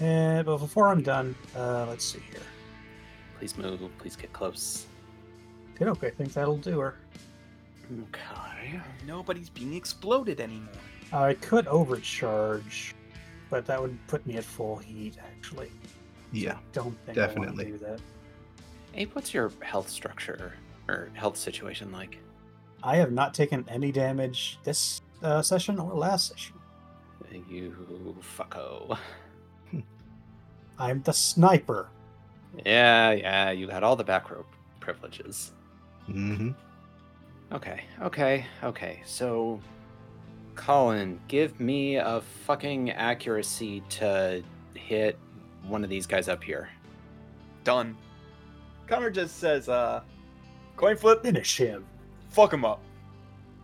And but before I'm done, uh, let's see here. Please move. Please get close. Okay, okay, I think that'll do her. Okay. Nobody's being exploded anymore. I could overcharge, but that would put me at full heat, actually. Yeah. Don't think I Definitely. want to do that. Abe, what's your health structure or health situation like? I have not taken any damage this uh, session or last session. You fucko. I'm the sniper. Yeah, yeah, you had all the back row privileges. Mm-hmm. Okay, okay, okay. So, Colin, give me a fucking accuracy to hit one of these guys up here. Done. Connor just says, uh, coin flip, Finish him. fuck him up.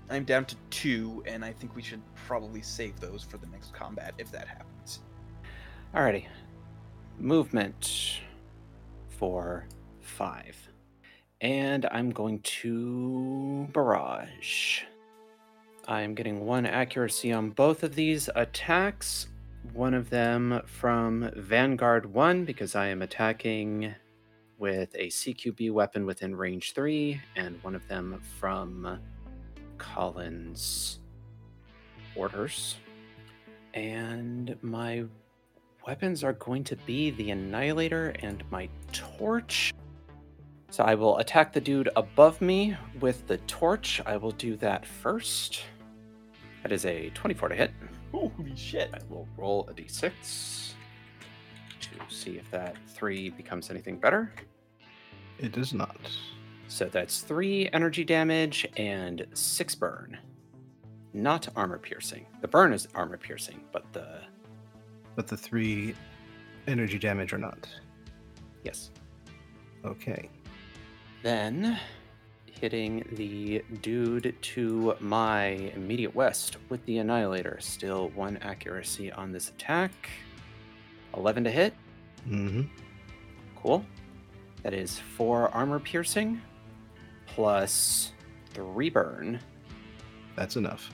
I'm down to two, and I think we should probably save those for the next combat if that happens. Alrighty. Movement for five. And I'm going to barrage. I'm getting one accuracy on both of these attacks. One of them from Vanguard 1 because I am attacking with a CQB weapon within range 3, and one of them from Colin's orders. And my weapons are going to be the Annihilator and my Torch. So I will attack the dude above me with the Torch. I will do that first. That is a 24 to hit. Holy shit. I will roll a d6 to see if that 3 becomes anything better. It does not. So that's 3 energy damage and 6 burn. Not armor piercing. The burn is armor piercing, but the. But the three energy damage or not. Yes. Okay. Then hitting the dude to my immediate west with the Annihilator. Still one accuracy on this attack. 11 to hit. Mm-hmm. Cool. That is four armor piercing plus three burn. That's enough.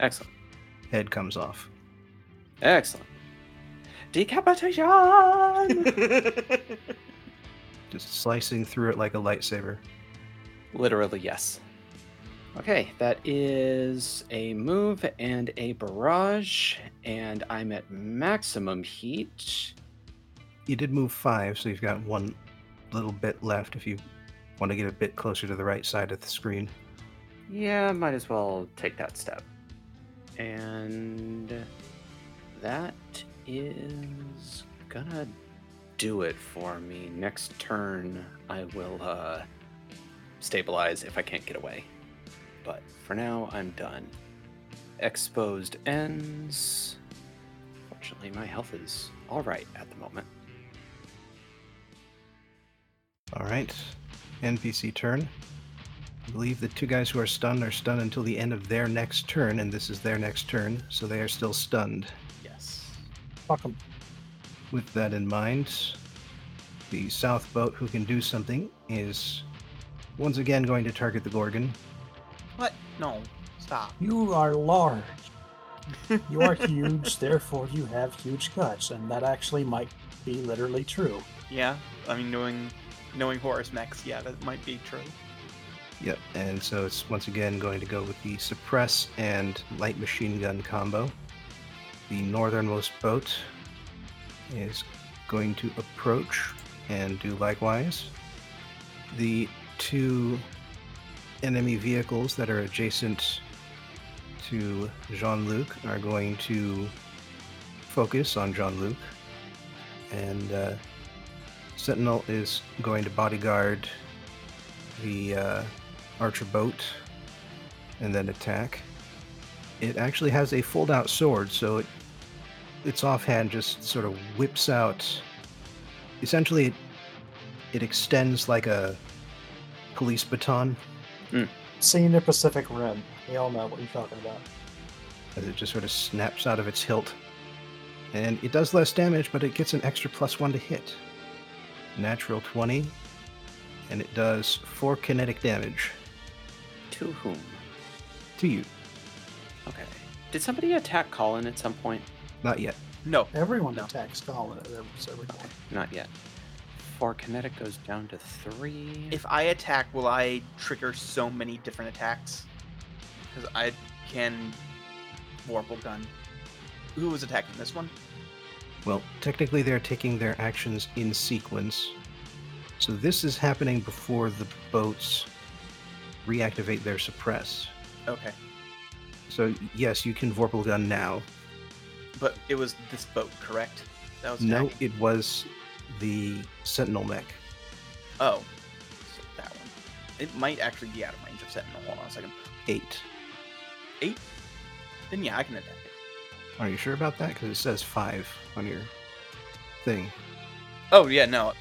Excellent. Head comes off. Excellent. Decapitation! Just slicing through it like a lightsaber. Literally, yes. Okay, that is a move and a barrage, and I'm at maximum heat. You did move five, so you've got one little bit left if you want to get a bit closer to the right side of the screen. Yeah, might as well take that step. And that is gonna do it for me. Next turn, I will uh, stabilize if I can't get away. But for now, I'm done. Exposed ends. Fortunately, my health is alright at the moment. All right. NPC turn. I believe the two guys who are stunned are stunned until the end of their next turn, and this is their next turn, so they are still stunned. Yes. Fuck him. With that in mind, the south boat who can do something is once again going to target the Gorgon. What? No. Stop. You are large. You are huge, therefore you have huge guts, and that actually might be literally true. Yeah. I mean, knowing knowing Horus mechs, yeah, that might be true. Yep, and so it's once again going to go with the suppress and light machine gun combo. The northernmost boat is going to approach and do likewise. The two enemy vehicles that are adjacent to Jean Luc are going to focus on Jean Luc. And uh, Sentinel is going to bodyguard the uh, archer boat and then attack. It actually has a fold out sword, so it, its offhand just sort of whips out. Essentially, it it extends like a police baton hmm. Seen the Pacific Rim. We all know what you're talking about. as it just sort of snaps out of its hilt. And it does less damage, but it gets an extra plus one to hit. Natural 20. And it does four kinetic damage To whom? to you. Okay. Did somebody attack Colin at some point? Not yet. No. Everyone No. attacks Colin at every every point. Not yet. Four kinetic goes down to three. If I attack, will I trigger so many different attacks? Because I can Vorpal gun. Who was attacking this one? Well, technically, they're taking their actions in sequence. So this is happening before the boats reactivate their suppress. Okay. So, yes, you can Vorpal Gun now. But it was this boat, correct? That was No, it was the Sentinel mech. Oh. So that one. It might actually be out of range of Sentinel. Hold on a second. Eight. Eight? Then yeah, I can attack it. Are you sure about that? Because it says five on your thing. Oh yeah, no.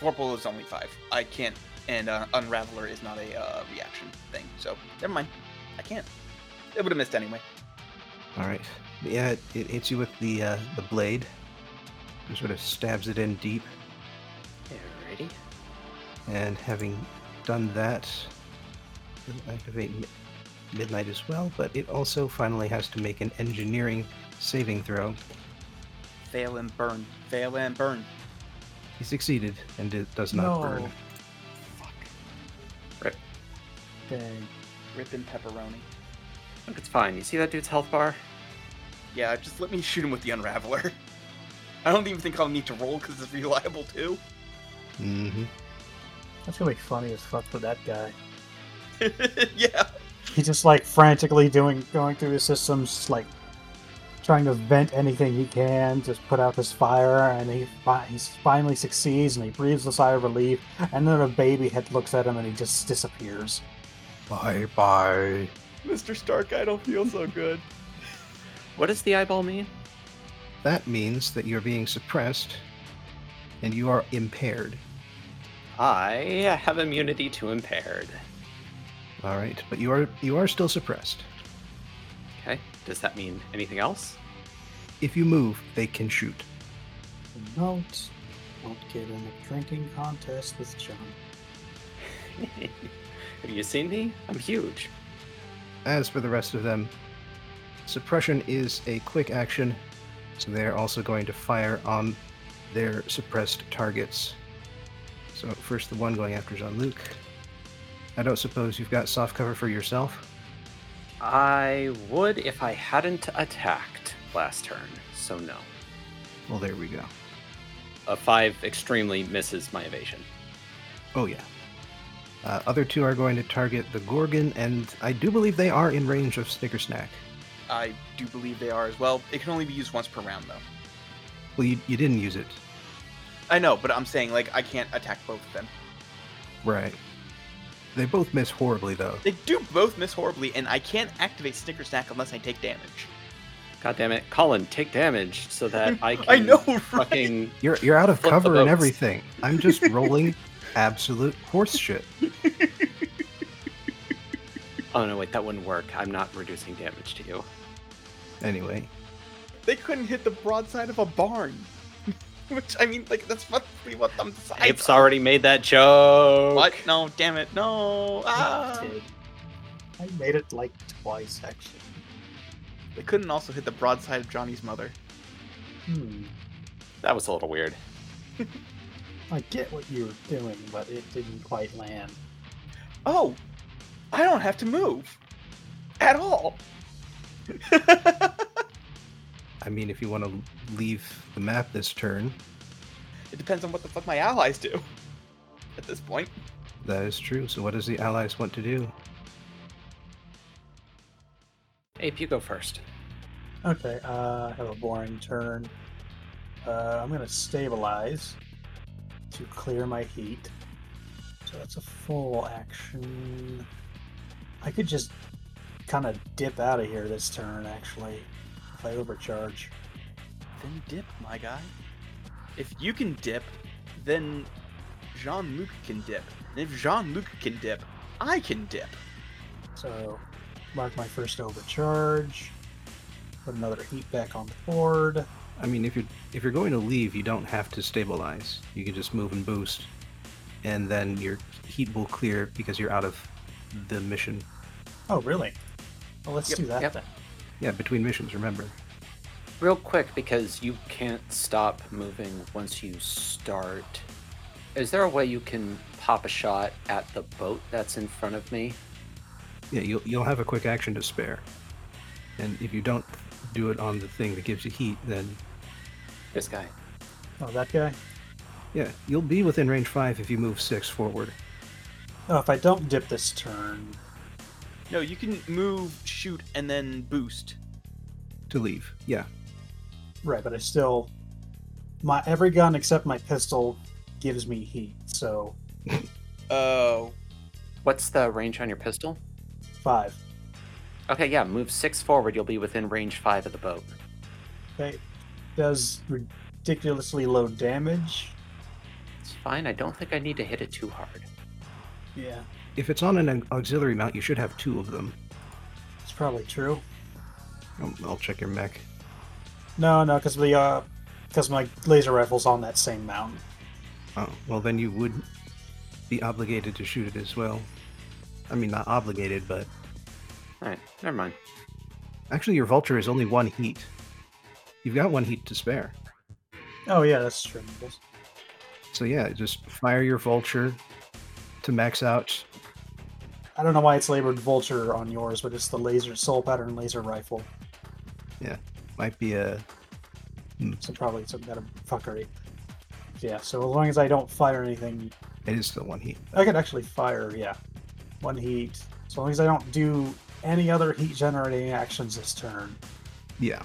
Vorpal is only five. I can't, and uh, Unraveler is not a uh, reaction thing. So never mind. I can't. It would have missed anyway. All right. Yeah, it, it hits you with the uh, the blade. It sort of stabs it in deep. Alrighty. And having done that, it'll activate midnight as well. But it also finally has to make an engineering saving throw. Fail and burn. Fail and burn. He succeeded, and it does not no. burn. Dang. Rip and pepperoni. Look, it's fine. You see that dude's health bar? Yeah, just let me shoot him with the Unraveler. I don't even think I'll need to roll because it's reliable too. Mm-hmm. That's gonna be funny as fuck for that guy. yeah. He's just like frantically doing going through his systems, like trying to vent anything he can, just put out this fire, and he fi- he finally succeeds, and he breathes a sigh of relief, and then a baby head looks at him, and he just disappears. Bye bye. Mr. Stark, I don't feel so good. What does the eyeball mean? That means that you're being suppressed, and you are impaired. I have immunity to impaired. All right, but you are you are still suppressed. Okay. Does that mean anything else? If you move, they can shoot. Don't won't get in a drinking contest with John. have you seen me? I'm huge. As for the rest of them, suppression is a quick action, so they're also going to fire on their suppressed targets. So first, the one going after Jean Luc. I don't suppose you've got soft cover for yourself. I would if I hadn't attacked last turn, so no. Well, there we go. A five extremely misses my evasion. Oh yeah. Uh, other two are going to target the Gorgon, and I do believe they are in range of Snicker Snack. I do believe they are as well. It can only be used once per round though. Well, you, you didn't use it, I know, but I'm saying like I can't attack both of them. right? They both miss horribly, though. They do both miss horribly, and I can't activate Snicker Snack unless I take damage. God damn it, Colin, take damage so that I can I know, right? fucking You're you're out of cover and everything. I'm just rolling absolute horse shit. Oh no, wait, that wouldn't work. I'm not reducing damage to you. Anyway, They couldn't hit the broadside of a barn. Which I mean, like that's roughly what them sides Apes are. already made that joke. What? No, damn it, no. Ah. I made it like twice actually. They couldn't also hit the broadside of Johnny's mother. Hmm. That was a little weird. I get what you were doing, but it didn't quite land. Oh, I don't have to move at all. I mean, if you want to leave the map this turn, it depends on what the fuck my allies do. At this point, that is true. So, what does the Allies want to do? Ape, you go first. Okay, uh, I have a boring turn. Uh, I'm gonna stabilize to clear my heat. So that's a full action. I could just kind of dip out of here this turn, actually, if I overcharge. then dip, my guy. If you can dip, then Jean Luc can dip. And if Jean Luc can dip, I can dip. So, mark my first overcharge. Put another heat back on the board. I mean, if you're if you're going to leave, you don't have to stabilize. You can just move and boost, and then your heat will clear because you're out of the mission. Oh, really? Well, let's Yep, do that yep. then. Yeah, between missions. Remember. Real quick, because you can't stop moving once you start. Is there a way you can pop a shot at the boat that's in front of me? Yeah, you'll you'll have a quick action to spare, and if you don't do it on the thing that gives you heat, then This guy. Oh, that guy? yeah, you'll be within range five if you move six forward. Oh, if I don't dip this turn, No, you can move, shoot, and then boost. to leave. Yeah, right? But I still, my every gun except my pistol gives me heat. So Oh. What's the range on your pistol? five. Okay, yeah, move six forward. You'll be within range five of the boat. Okay, does ridiculously low damage. It's fine. I don't think I need to hit it too hard. Yeah, if it's on an auxiliary mount, you should have two of them. it's probably true. I'll, I'll check your mech. No, no, because the uh, because my laser rifle's on that same mount. Oh, well then you would be obligated to shoot it as well. I mean, not obligated, but All right, never mind. actually, your vulture is only one heat. You've got one heat to spare. Oh yeah, that's true. So yeah, just fire your vulture to max out. I don't know why it's labored vulture on yours, but it's the laser soul pattern laser rifle. Yeah, might be a hmm. So probably some kind of fuckery. Yeah, so as long as I don't fire anything, it is still one heat. I could actually fire, yeah, one heat. As long as I don't do any other heat generating actions this turn. Yeah.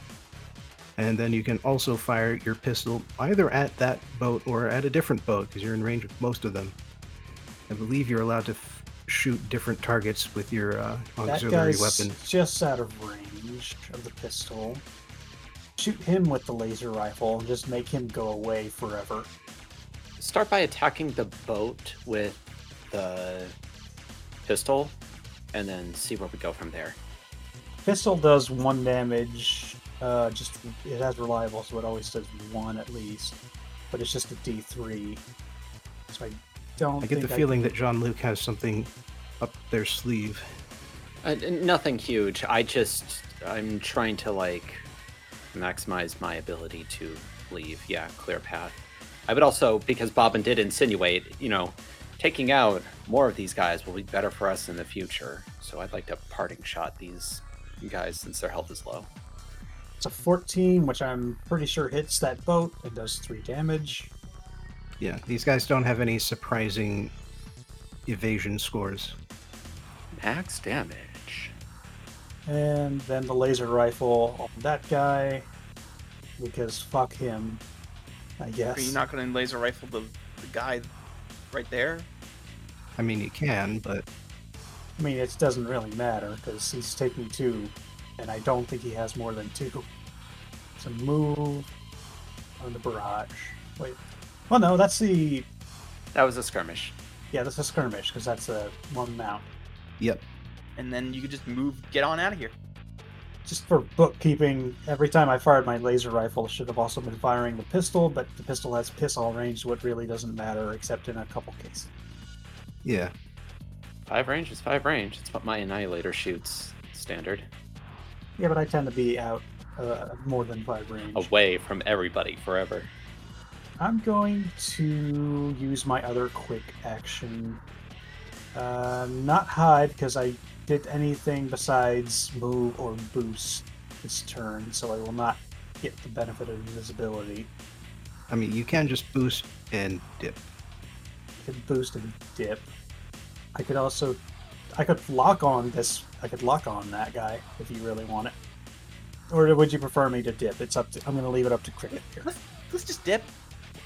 And then you can also fire your pistol either at that boat or at a different boat because you're in range of most of them. I believe you're allowed to shoot different targets with your uh, That guy's weapon. just out of range of the pistol. Shoot him with the laser rifle and just make him go away forever. Start by attacking the boat with the pistol, and then see where we go from there. Pistol does one damage. Uh, just it has reliable, so it always does one at least. But it's just a D three. So I don't. I get the feeling that Jean Luc has something up their sleeve. Uh, nothing huge. I just I'm trying to like maximize my ability to leave. Yeah, clear path. I would also because Bobbin did insinuate, you know, taking out more of these guys will be better for us in the future. So I'd like to parting shot these guys since their health is low. It's a 14, which I'm pretty sure hits that boat and does three damage. Yeah, these guys don't have any surprising evasion scores. Max damage. And then the laser rifle on that guy. Because fuck him. I guess. Are you not going to laser rifle the, the guy right there? I mean, you can, but I mean, it doesn't really matter because he's taking two, and I don't think he has more than two. So move on the barrage. Wait. Well, no, that's the That was a skirmish. yeah, that's a skirmish because that's a one mount. yep. And then you could just move, get on out of here. Just for bookkeeping, every time I fired my laser rifle, should have also been firing the pistol, but the pistol has piss all range, so it really doesn't matter except in a couple cases. Yeah. Five range is five range. It's what my annihilator shoots standard. Yeah, but I tend to be out uh, more than five range. Away from everybody forever. I'm going to use my other quick action. Uh, not hide, because I did anything besides move or boost this turn, so I will not get the benefit of invisibility. I mean, you can just boost and dip. I could boost and dip. I could also, I could lock on this. I could lock on that guy if you really want it. Or would you prefer me to dip? It's up to. I'm going to leave it up to Cricket here. Let's, let's just dip.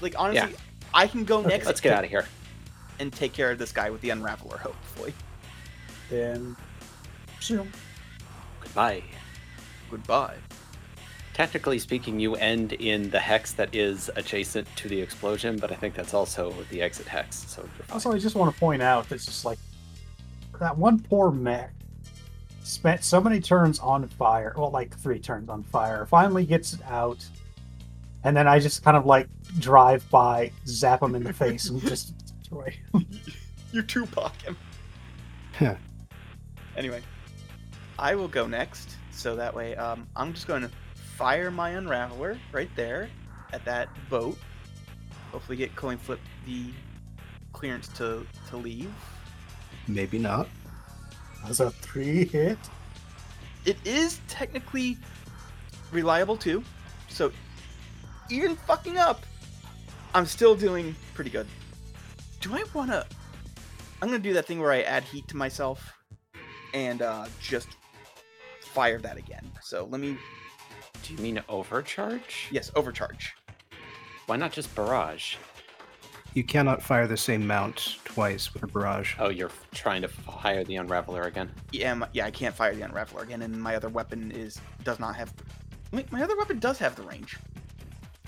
Like, honestly, I can go next Let's get out of here. and take care of this guy with the Unraveler, hopefully. Then, zoom. Goodbye. Goodbye. Technically speaking, you end in the hex that is adjacent to the explosion, but I think that's also the exit hex. So. Also, I just want to point out that just like that one poor mech spent so many turns on fire. Well, like three turns on fire. Finally gets it out, and then I just kind of like drive by, zap him in the face, and just destroy. him. You Tupac him. Yeah. Anyway, I will go next. So that way, um, I'm just going to fire my unraveler right there at that boat. Hopefully, get Coinflip the clearance to to leave. Maybe not. That's a three hit. It is technically reliable too. So even fucking up, I'm still doing pretty good. Do I want to? I'm gonna do that thing where I add heat to myself and uh, just fire that again. So let me, Do you mean overcharge? yes, overcharge. Why not just barrage? You cannot fire the same mount twice with a barrage. Oh, you're trying to fire the unraveler again. Yeah, my, yeah, I can't fire the unraveler again, and my other weapon is does not have. Wait, my other weapon does have the range.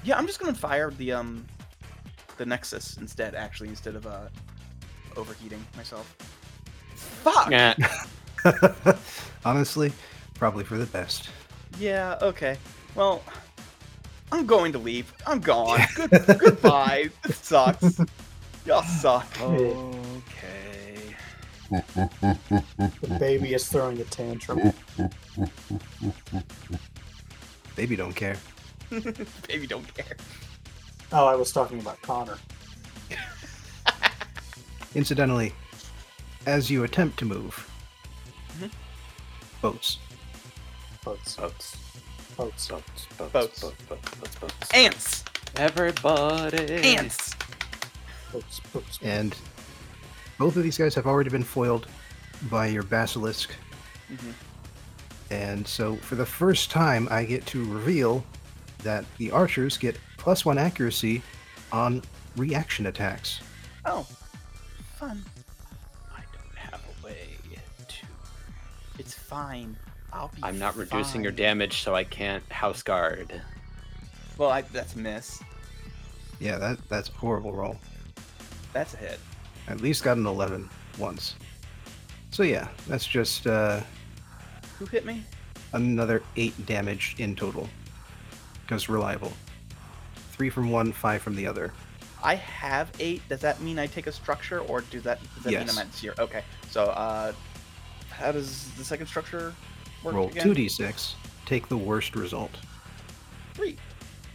Yeah, I'm just gonna fire the um, the Nexus instead. Actually, instead of uh, overheating myself. Fuck. Yeah. Honestly, probably for the best. Yeah. Okay. Well, I'm going to leave. I'm gone. Good. goodbye. It sucks. Y'all suck. Okay. The baby is throwing a tantrum. Baby don't care. Baby, don't care. Oh, I was talking about Connor. Incidentally, as you attempt to move, Mhm. boats. Boats. Boats. Boats. Boats. Boats. Boats. Boats. Boats. Boats. Boats. Ants. Everybody. Ants. Boats. Boats. And both of these guys have already been foiled by your basilisk. Mhm. And so for the first time, I get to reveal that the archers get plus one accuracy on reaction attacks. Oh, fun. I don't have a way to. It's fine. I'll be. I'm not reducing your damage, so I can't house guard. Well, I, that's a miss. Yeah, that that's a horrible roll. That's a hit. At least got an 11 once. So yeah, that's just uh, Who hit me? another 8 damage in total. Because reliable. 3 from one, 5 from the other. I have eight. Does that mean I take a structure, or does that does that mean I'm at zero? Okay. So, uh, how does the second structure work Roll 2d6, take the worst result. Three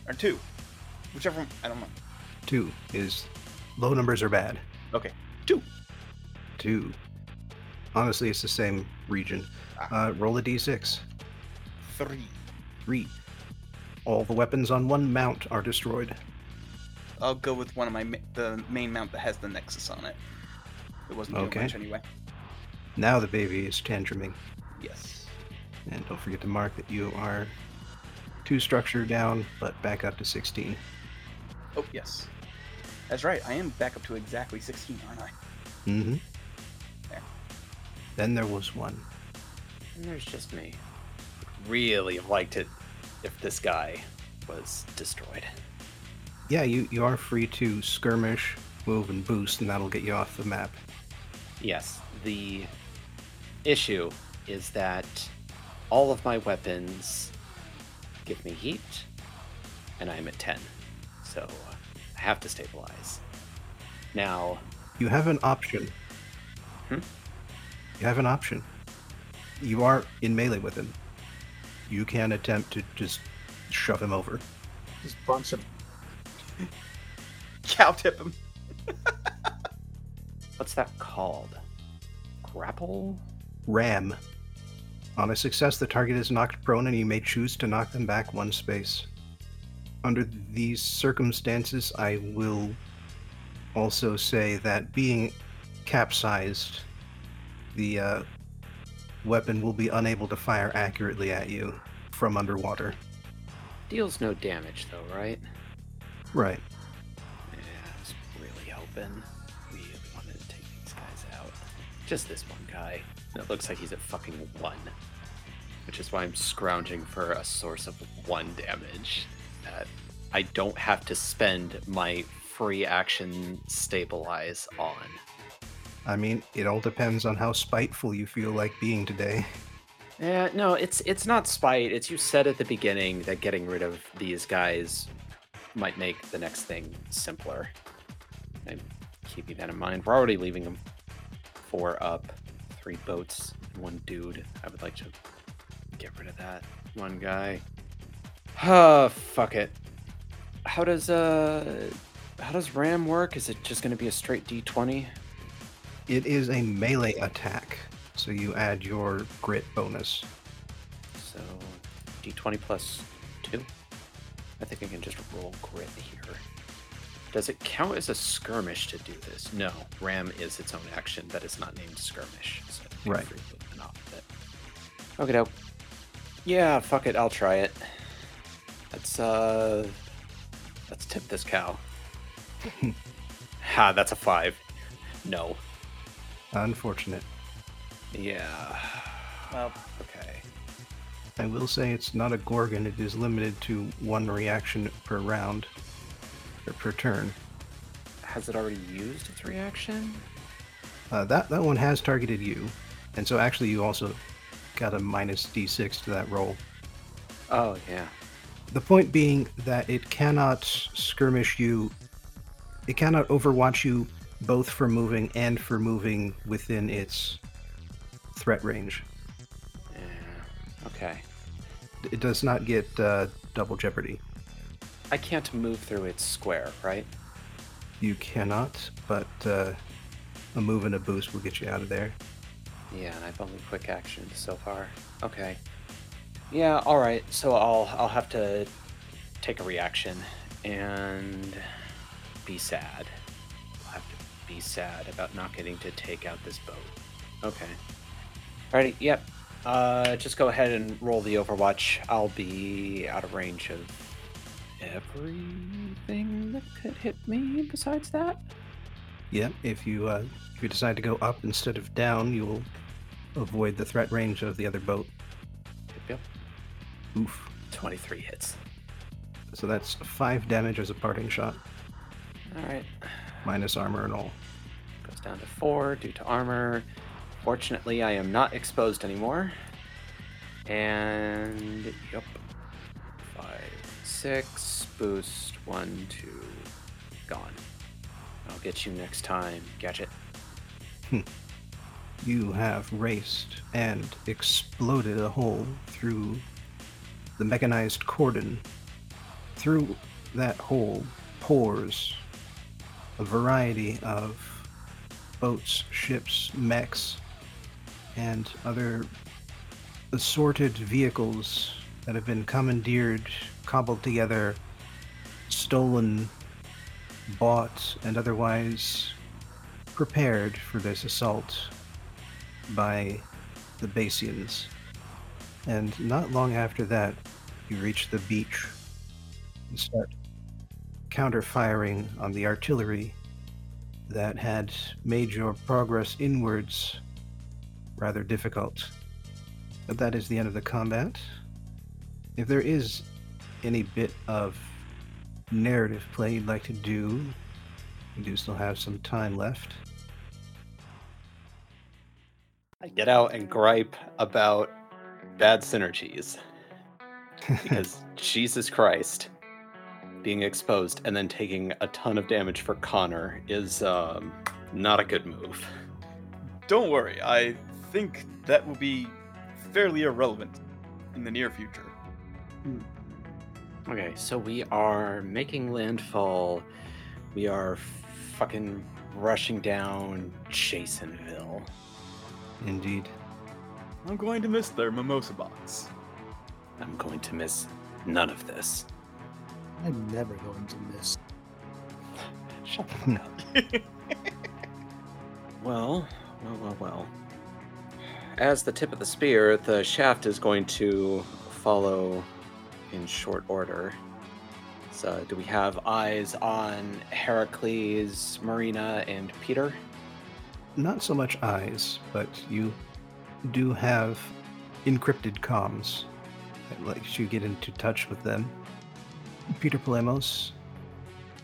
or two, whichever. One, I don't know. 2 is low numbers are bad. Okay, two. 2. Honestly, it's the same region. Ah. Uh, roll a d6. Three. 3. All the weapons on one mount are destroyed. I'll go with one of my ma- the main mount that has the Nexus on it. It wasn't doing Okay. much anyway. Now the baby is tantruming. Yes. And don't forget to mark that you are two structure down, but back up to 16. Oh yes. That's right. I am back up to exactly 16, aren't I? Mm-hmm. There. Then there was one. And there's just me. Really have liked it if this guy was destroyed. Yeah, you, you are free to skirmish, move, and boost, and that'll get you off the map. Yes, the issue is that all of my weapons give me heat, and I'm at 10. So I have to stabilize. Now, You have an option. Hmm? You have an option. You are in melee with him. You can attempt to just shove him over. Just bunch of Cow tip him. what's that called? Grapple? Ram. On a success, the target is knocked prone and you may choose to knock them back one space. Under these circumstances, I will also say that being capsized, the uh, weapon will be unable to fire accurately at you from underwater. Deals no damage, though, right? Right. Yeah, I was really hoping. we wanted to take these guys out. Just this one guy. It looks like he's at fucking one. which is why I'm scrounging for a source of one damage that I don't have to spend my free action stabilize on. I mean, it all depends on how spiteful you feel like being today. Yeah, no, it's it's not spite. It's you said at the beginning that getting rid of these guys might make the next thing simpler. I'm keeping that in mind. We're already leaving them four up, three boats, and one dude. I would like to get rid of that one guy. Ah, fuck it. How does uh how does ram work? Is it just going to be a straight d20? It is a melee attack, so you add your grit bonus. So d20 plus 2. I think I can just roll grit here. Does it count as a skirmish to do this? No. Ram is its own action that is not named skirmish. So Right. free to open off of it. Okay, dope. Yeah, fuck it. I'll try it. Let's uh, let's tip this cow. ha, that's a five. No. Unfortunate. Yeah. Well, Okay. I will say it's not a Gorgon, it is limited to one reaction per round, or per turn. Has it already used its reaction? Uh, that, that one has targeted you, and so actually you also got a minus d6 to that roll. Oh yeah. The point being that it cannot skirmish you, it cannot overwatch you both for moving and for moving within its threat range. Yeah. Okay. It does not get uh, double jeopardy. I can't move through its square, right? You cannot, but uh, a move and a boost will get you out of there. Yeah, and I've only quick action so far. Okay. Yeah, all right. So I'll I'll have to take a reaction and be sad. I'll have to be sad about not getting to take out this boat. Okay. Alrighty. Yep. Uh, just go ahead and roll the Overwatch. I'll be out of range of everything that could hit me. Besides that. Yeah, if you uh, if you decide to go up instead of down, you will avoid the threat range of the other boat. Yep. yep. Oof. Twenty-three hits. So that's five damage as a parting shot, All right. Minus armor and all. Goes down to four due to armor. Fortunately, I am not exposed anymore. And yep, five, six, boost, one, two, gone. I'll get you next time, Gadget. Hmm. You have raced and exploded a hole through the mechanized cordon. Through that hole pours a variety of boats, ships, mechs, and other assorted vehicles that have been commandeered, cobbled together, stolen, bought, and otherwise prepared for this assault by the Basians. And not long after that, you reach the beach and start counter firing on the artillery that had made your progress inwards rather difficult. But that is the end of the combat. If there is any bit of narrative play you'd like to do, we do still have some time left. I get out and gripe about bad synergies because Jesus Christ, being exposed and then taking a ton of damage for Connor is um, not a good move. don't worry. I think that will be fairly irrelevant in the near future. Okay, so we are making landfall. We are fucking rushing down Jasonville. Indeed. I'm going to miss their mimosa box. I'm going to miss none of this. I'm never going to miss. Shut the fuck up. Well, well, well, well. As the tip of the spear, the shaft is going to follow in short order. So, do we have eyes on Heracles, Marina, and Peter? Not so much eyes, but you do have encrypted comms that lets you get into touch with them. Peter Polemos,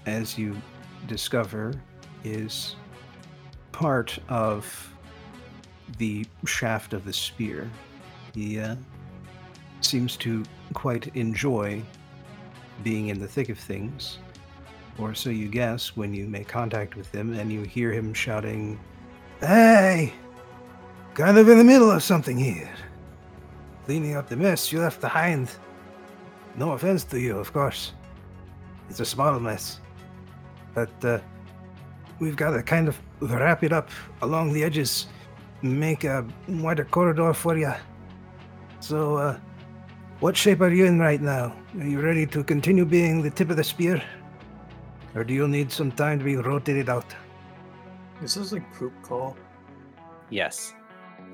as you discover, is part of the shaft of the spear. He uh, seems to quite enjoy being in the thick of things, or so you guess when you make contact with him and you hear him shouting, Hey! Kind of in the middle of something here. Cleaning up the mess you left behind. No offense to you, of course. It's a small mess. But uh, we've got to kind of wrap it up along the edges, make a wider corridor for you. So, uh, what shape are you in right now? Are you ready to continue being the tip of the spear? Or do you need some time to be rotated out? Is this like poop call? Yes.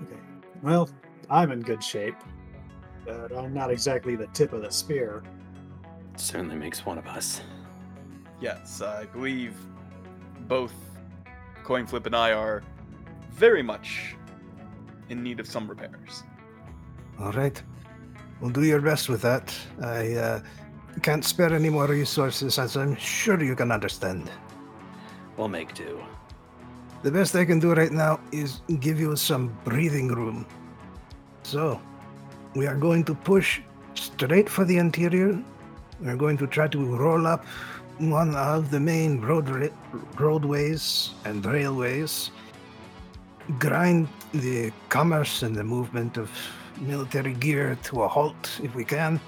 Okay. Well, I'm in good shape, but I'm not exactly the tip of the spear. Certainly makes one of us. Yes, I believe both Coinflip and I are very much in need of some repairs. All right. We'll do your best with that. I uh, can't spare any more resources, as I'm sure you can understand. We'll make do. The best I can do right now is give you some breathing room. So, we are going to push straight for the interior. We're going to try to roll up one of the main road roadways and railways, grind the commerce and the movement of military gear to a halt if we can.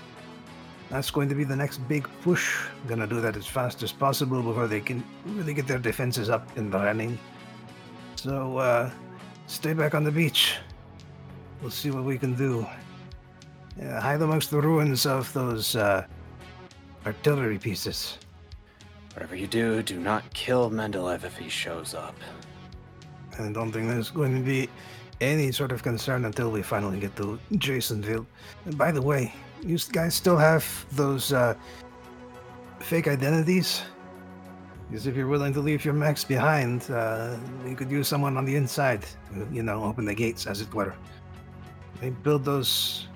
That's going to be the next big push. We're Gonna do that as fast as possible before they can really get their defenses up and running. So, uh, stay back on the beach. We'll see what we can do. Yeah, hide amongst the ruins of those uh, artillery pieces. Whatever you do, do not kill Mendeleev if he shows up. I don't think there's going to be any sort of concern until we finally get to Jasonville. And by the way, you guys still have those uh, fake identities? Because if you're willing to leave your mechs behind, uh, you could use someone on the inside, to, you know, open the gates, as it were. They build those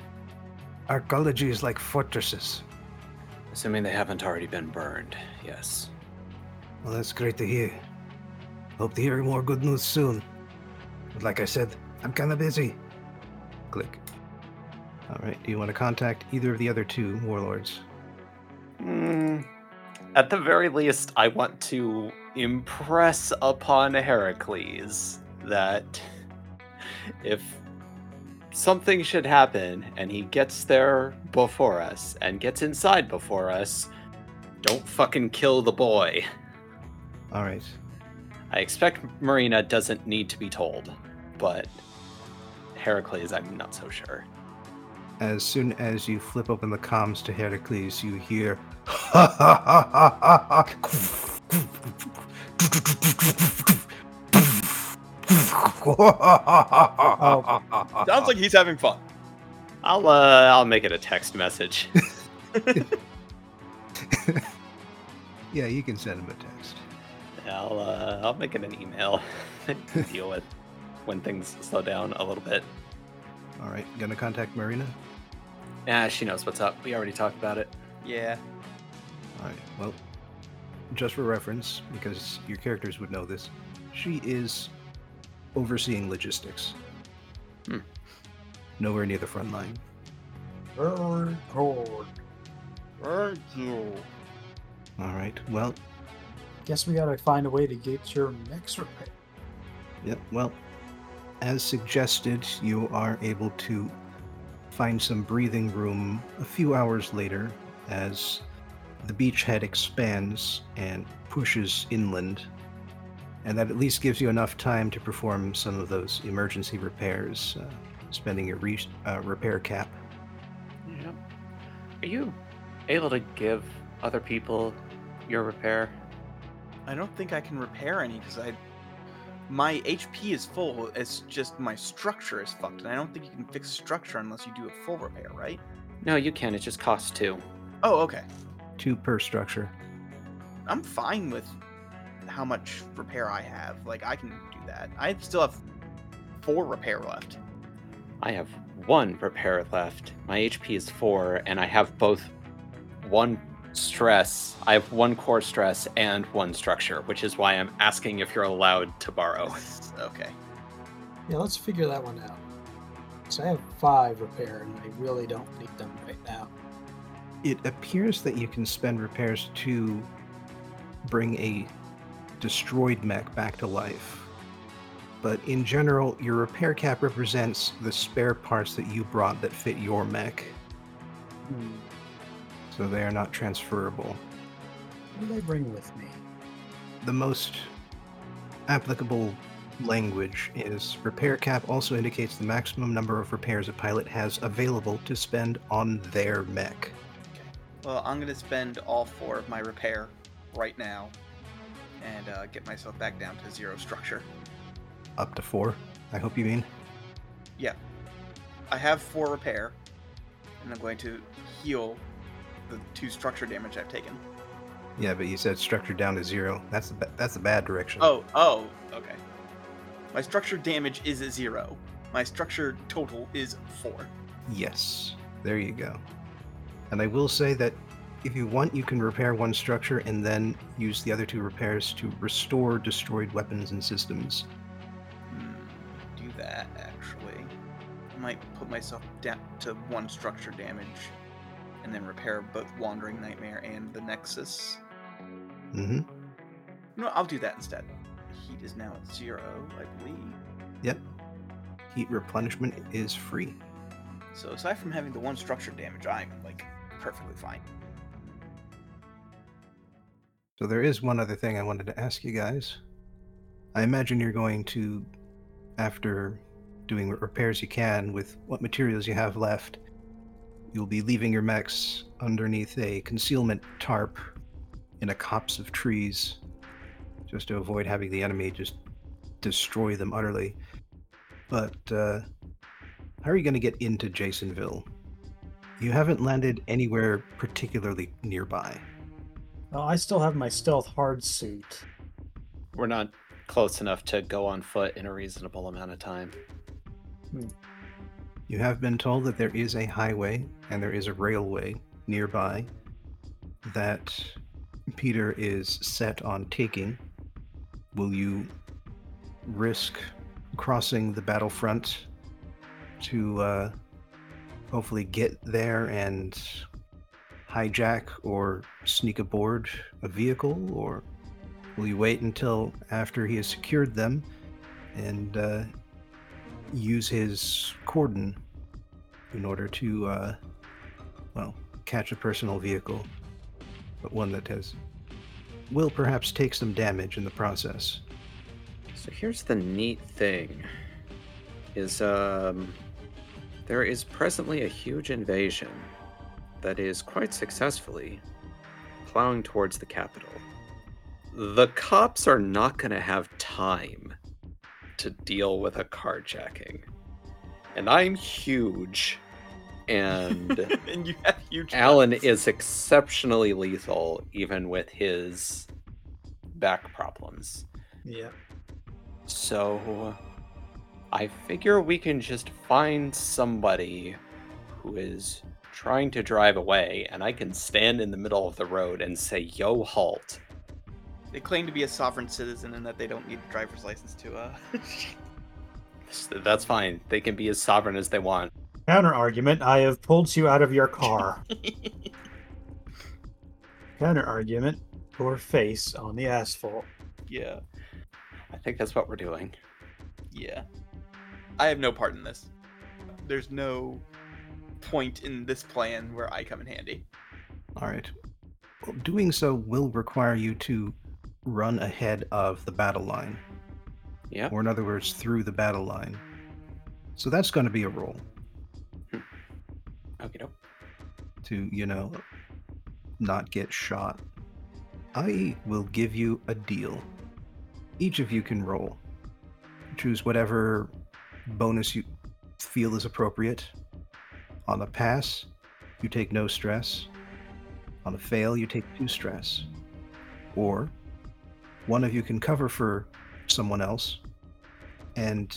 arcologies like fortresses. Assuming they haven't already been burned, yes. Well, that's great to hear. Hope to hear more good news soon. But like I said, I'm kind of busy. Click. All right. Do you want to contact either of the other two warlords? Mm, at the very least, I want to impress upon Heracles that if something should happen and he gets there before us and gets inside before us, don't fucking kill the boy. All right. I expect Marina doesn't need to be told, but Heracles, I'm not so sure. As soon as you flip open the comms to Heracles, you hear. Sounds like he's having fun. I'll uh, I'll make it a text message. yeah, you can send him a text. I'll uh, I'll make it an email. to deal with when things slow down a little bit. All right, gonna contact Marina. Yeah, she knows what's up. We already talked about it. Yeah. All right. Well, just for reference, because your characters would know this, she is overseeing logistics. Hmm. Nowhere near the front line. Very cold. Thank you. All right. Well, Guess we gotta find a way to get your mechs repaired. Yep. Well, as suggested, you are able to find some breathing room a few hours later as the beachhead expands and pushes inland. And that at least gives you enough time to perform some of those emergency repairs, uh, spending your re- uh, repair cap. Yeah. Are you able to give other people your repair? I don't think I can repair any because I. My HP is full. It's just my structure is fucked, and I don't think you can fix structure unless you do a full repair, right? No, you can. It just costs two. Oh, okay. Two per structure. I'm fine with how much repair I have. Like I can do that. I still have four repair left. I have one repair left. My HP is four, and I have both one stress. I have one core stress and one structure, which is why I'm asking if you're allowed to borrow. Okay. Yeah, let's figure that one out. So I have five repair, and I really don't need them right now. It appears that you can spend repairs to bring a destroyed mech back to life. But in general, your repair cap represents the spare parts that you brought that fit your mech, Hmm. so they are not transferable. What do I bring with me? The most applicable language is repair cap also indicates the maximum number of repairs a pilot has available to spend on their mech. Well, I'm gonna spend all four of my repair right now, and uh, get myself back down to zero structure. Up to four, I hope you mean. Yeah. I have four repair, and I'm going to heal the two structure damage I've taken. Yeah, but you said structure down to zero. That's the ba- that's the bad direction. Oh, oh, okay. My structure damage is at zero. My structure total is four. Yes, there you go. And I will say that if you want, you can repair one structure and then use the other two repairs to restore destroyed weapons and systems. Hmm, do that actually. I might put myself down to one structure damage, and then repair both Wandering Nightmare and the Nexus. hmm No, I'll do that instead. Heat is now at zero, I believe. Yep. Heat replenishment is free. So aside from having the one structure damage, I'm like perfectly fine. So there is one other thing I wanted to ask you guys. I imagine you're going to, after doing what repairs you can with what materials you have left, you'll be leaving your mechs underneath a concealment tarp in a copse of trees, just to avoid having the enemy just destroy them utterly. But uh, how are you going to get into Jasonville? You haven't landed anywhere particularly nearby. Well, I still have my stealth hard suit. We're not close enough to go on foot in a reasonable amount of time. You have been told that there is a highway and there is a railway nearby that Peter is set on taking. Will you risk crossing the battlefront to uh, hopefully get there and hijack or sneak aboard a vehicle? Or will you wait until after he has secured them and uh, use his cordon in order to, uh, well, catch a personal vehicle, but one that has will perhaps take some damage in the process. So here's the neat thing is um there is presently a huge invasion that is quite successfully plowing towards the capital. The cops are not going to have time to deal with a carjacking. And I'm huge and and you have huge. Alan guns. is exceptionally lethal even with his back problems. Yeah. So I figure we can just find somebody who is trying to drive away and I can stand in the middle of the road and say, "Yo, halt." They claim to be a sovereign citizen and that they don't need a driver's license to. uh... S- That's fine. They can be as sovereign as they want. Counter argument: I have pulled you out of your car. Counter argument: your face on the asphalt. yeah, I think that's what we're doing. yeah. I have no part in this. There's no point in this plan where I come in handy. All right. Well, doing so will require you to run ahead of the battle line, Yeah. or in other words, through the battle line. So that's going to be a roll hmm. Okay. doke. to, you know, not get shot. I will give you a deal. Each of you can roll. Choose whatever bonus you feel is appropriate. On a pass, you take no stress. On a fail, you take two stress. Or one of you can cover for someone else and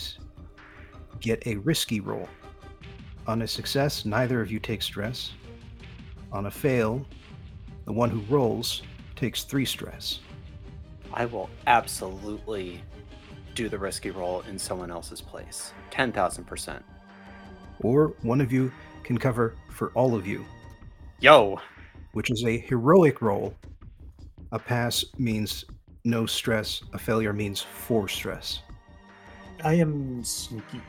get a risky roll. On a success, neither of you take stress. On a fail, the one who rolls takes three stress. I will absolutely do the risky roll in someone else's place. 10,000%. Or one of you can cover for all of you, Yo! which is a heroic roll. A pass means no stress, a failure means four stress. I am sneaky.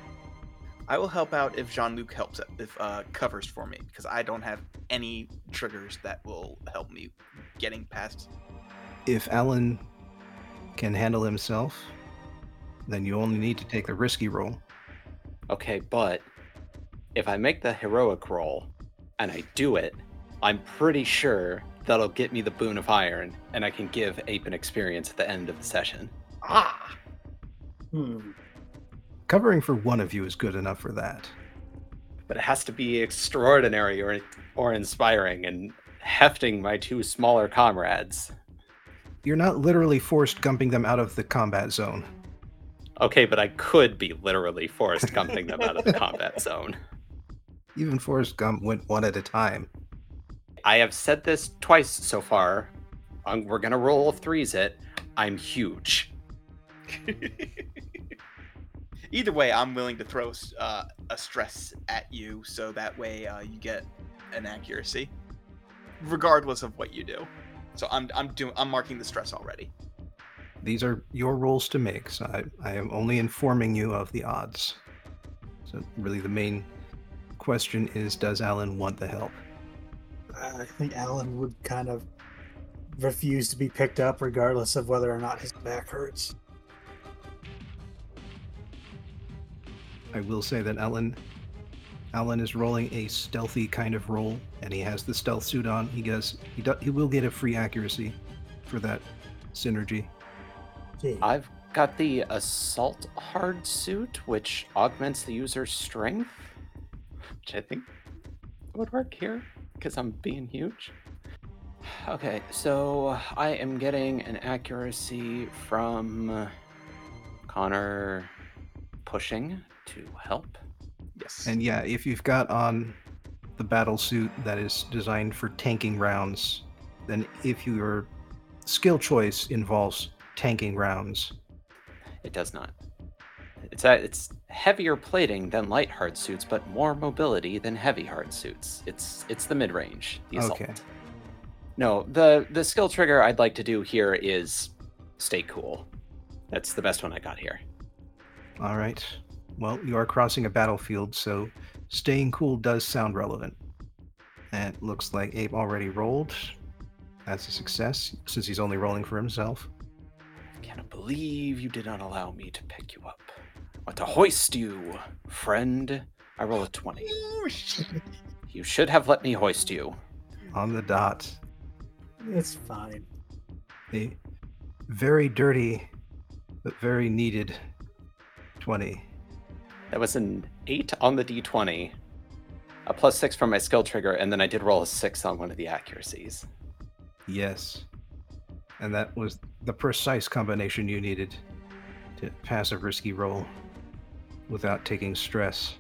I will help out if Jean Luc helps if uh, covers for me because I don't have any triggers that will help me getting past. If Alan can handle himself, then you only need to take the risky roll. Okay, but if I make the heroic roll and I do it, I'm pretty sure that'll get me the boon of iron and I can give Ape an experience at the end of the session. Ah, Hmm. Covering for one of you is good enough for that. But it has to be extraordinary or or inspiring and hefting my two smaller comrades. You're not literally Forrest Gumping them out of the combat zone. Okay, but I could be literally Forrest Gumping them out of the combat zone. Even Forrest Gump went one at a time. I have said this twice so far. Um, we're gonna roll threes it. I'm huge. Either way, I'm willing to throw uh, a stress at you so that way uh, you get an accuracy, regardless of what you do. So I'm I'm doing I'm marking the stress already. These are your rules to make, so I, I am only informing you of the odds. So, really, the main question is Does Alan want the help? I think Alan would kind of refuse to be picked up regardless of whether or not his back hurts. I will say that Alan Alan is rolling a stealthy kind of roll, and he has the stealth suit on. He does he do, he will get a free accuracy for that synergy. Gee, I've got the assault hard suit, which augments the user's strength, which I think would work here because I'm being huge. Okay, so I am getting an accuracy from Connor pushing to help. Yes. And yeah, if you've got on the battle suit that is designed for tanking rounds, then if your skill choice involves tanking rounds, It does not. It's a, it's heavier plating than light hard suits, but more mobility than heavy hard suits. It's it's the mid range. The assault. Okay. No, the the skill trigger I'd like to do here is stay cool. That's the best one I got here. all right. Well, you are crossing a battlefield, so staying cool does sound relevant. And it looks like Abe already rolled. That's a success, since he's only rolling for himself. I cannot believe you did not allow me to pick you up. I to hoist you, friend. I roll a twenty. You should have let me hoist you. On the dot. it's fine. A very dirty, but very needed 20. That was an eight on the d20, a plus six from my skill trigger, and then I did roll a six on one of the accuracies. Yes. And that was the precise combination you needed to pass a risky roll without taking stress.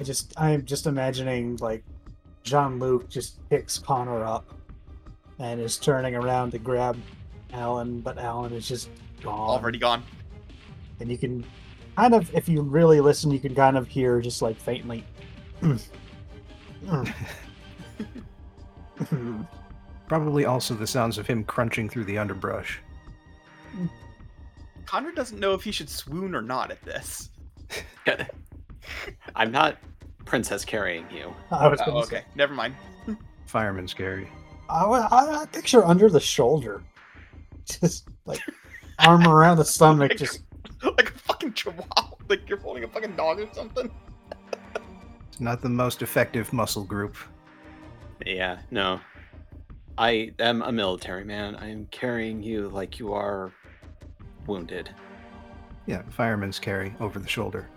I just I'm just imagining like Jean Luc just picks Connor up and is turning around to grab Alan, but Alan is just gone. Already gone. And you can kind of if you really listen, you can kind of hear just like faintly Probably also the sounds of him crunching through the underbrush. Connor doesn't know if he should swoon or not at this. I'm not princess carrying you. I was Oh, gonna okay, say never mind. Fireman's carry. I, wa- I, I picture under the shoulder. Just like arm around the stomach, just like a fucking chihuahua. Like you're holding a fucking dog or something. It's not the most effective muscle group. Yeah, no. I am a military man. I am carrying you like you are wounded. Yeah, fireman's carry over the shoulder.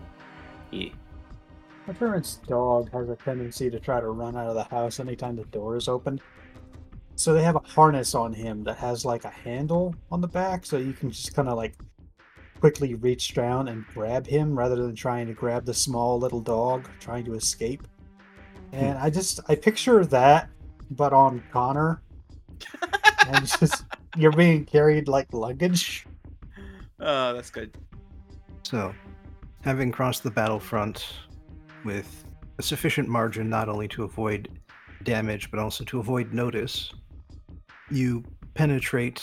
Ye- My parents' dog has a tendency to try to run out of the house anytime the door is open. So they have a harness on him that has like a handle on the back, so you can just kind of like quickly reach down and grab him rather than trying to grab the small little dog trying to escape. Hmm. And I just I picture that, but on Connor, and just you're being carried like luggage. Oh, that's good. So, having crossed the battlefront with a sufficient margin not only to avoid damage but also to avoid notice, you penetrate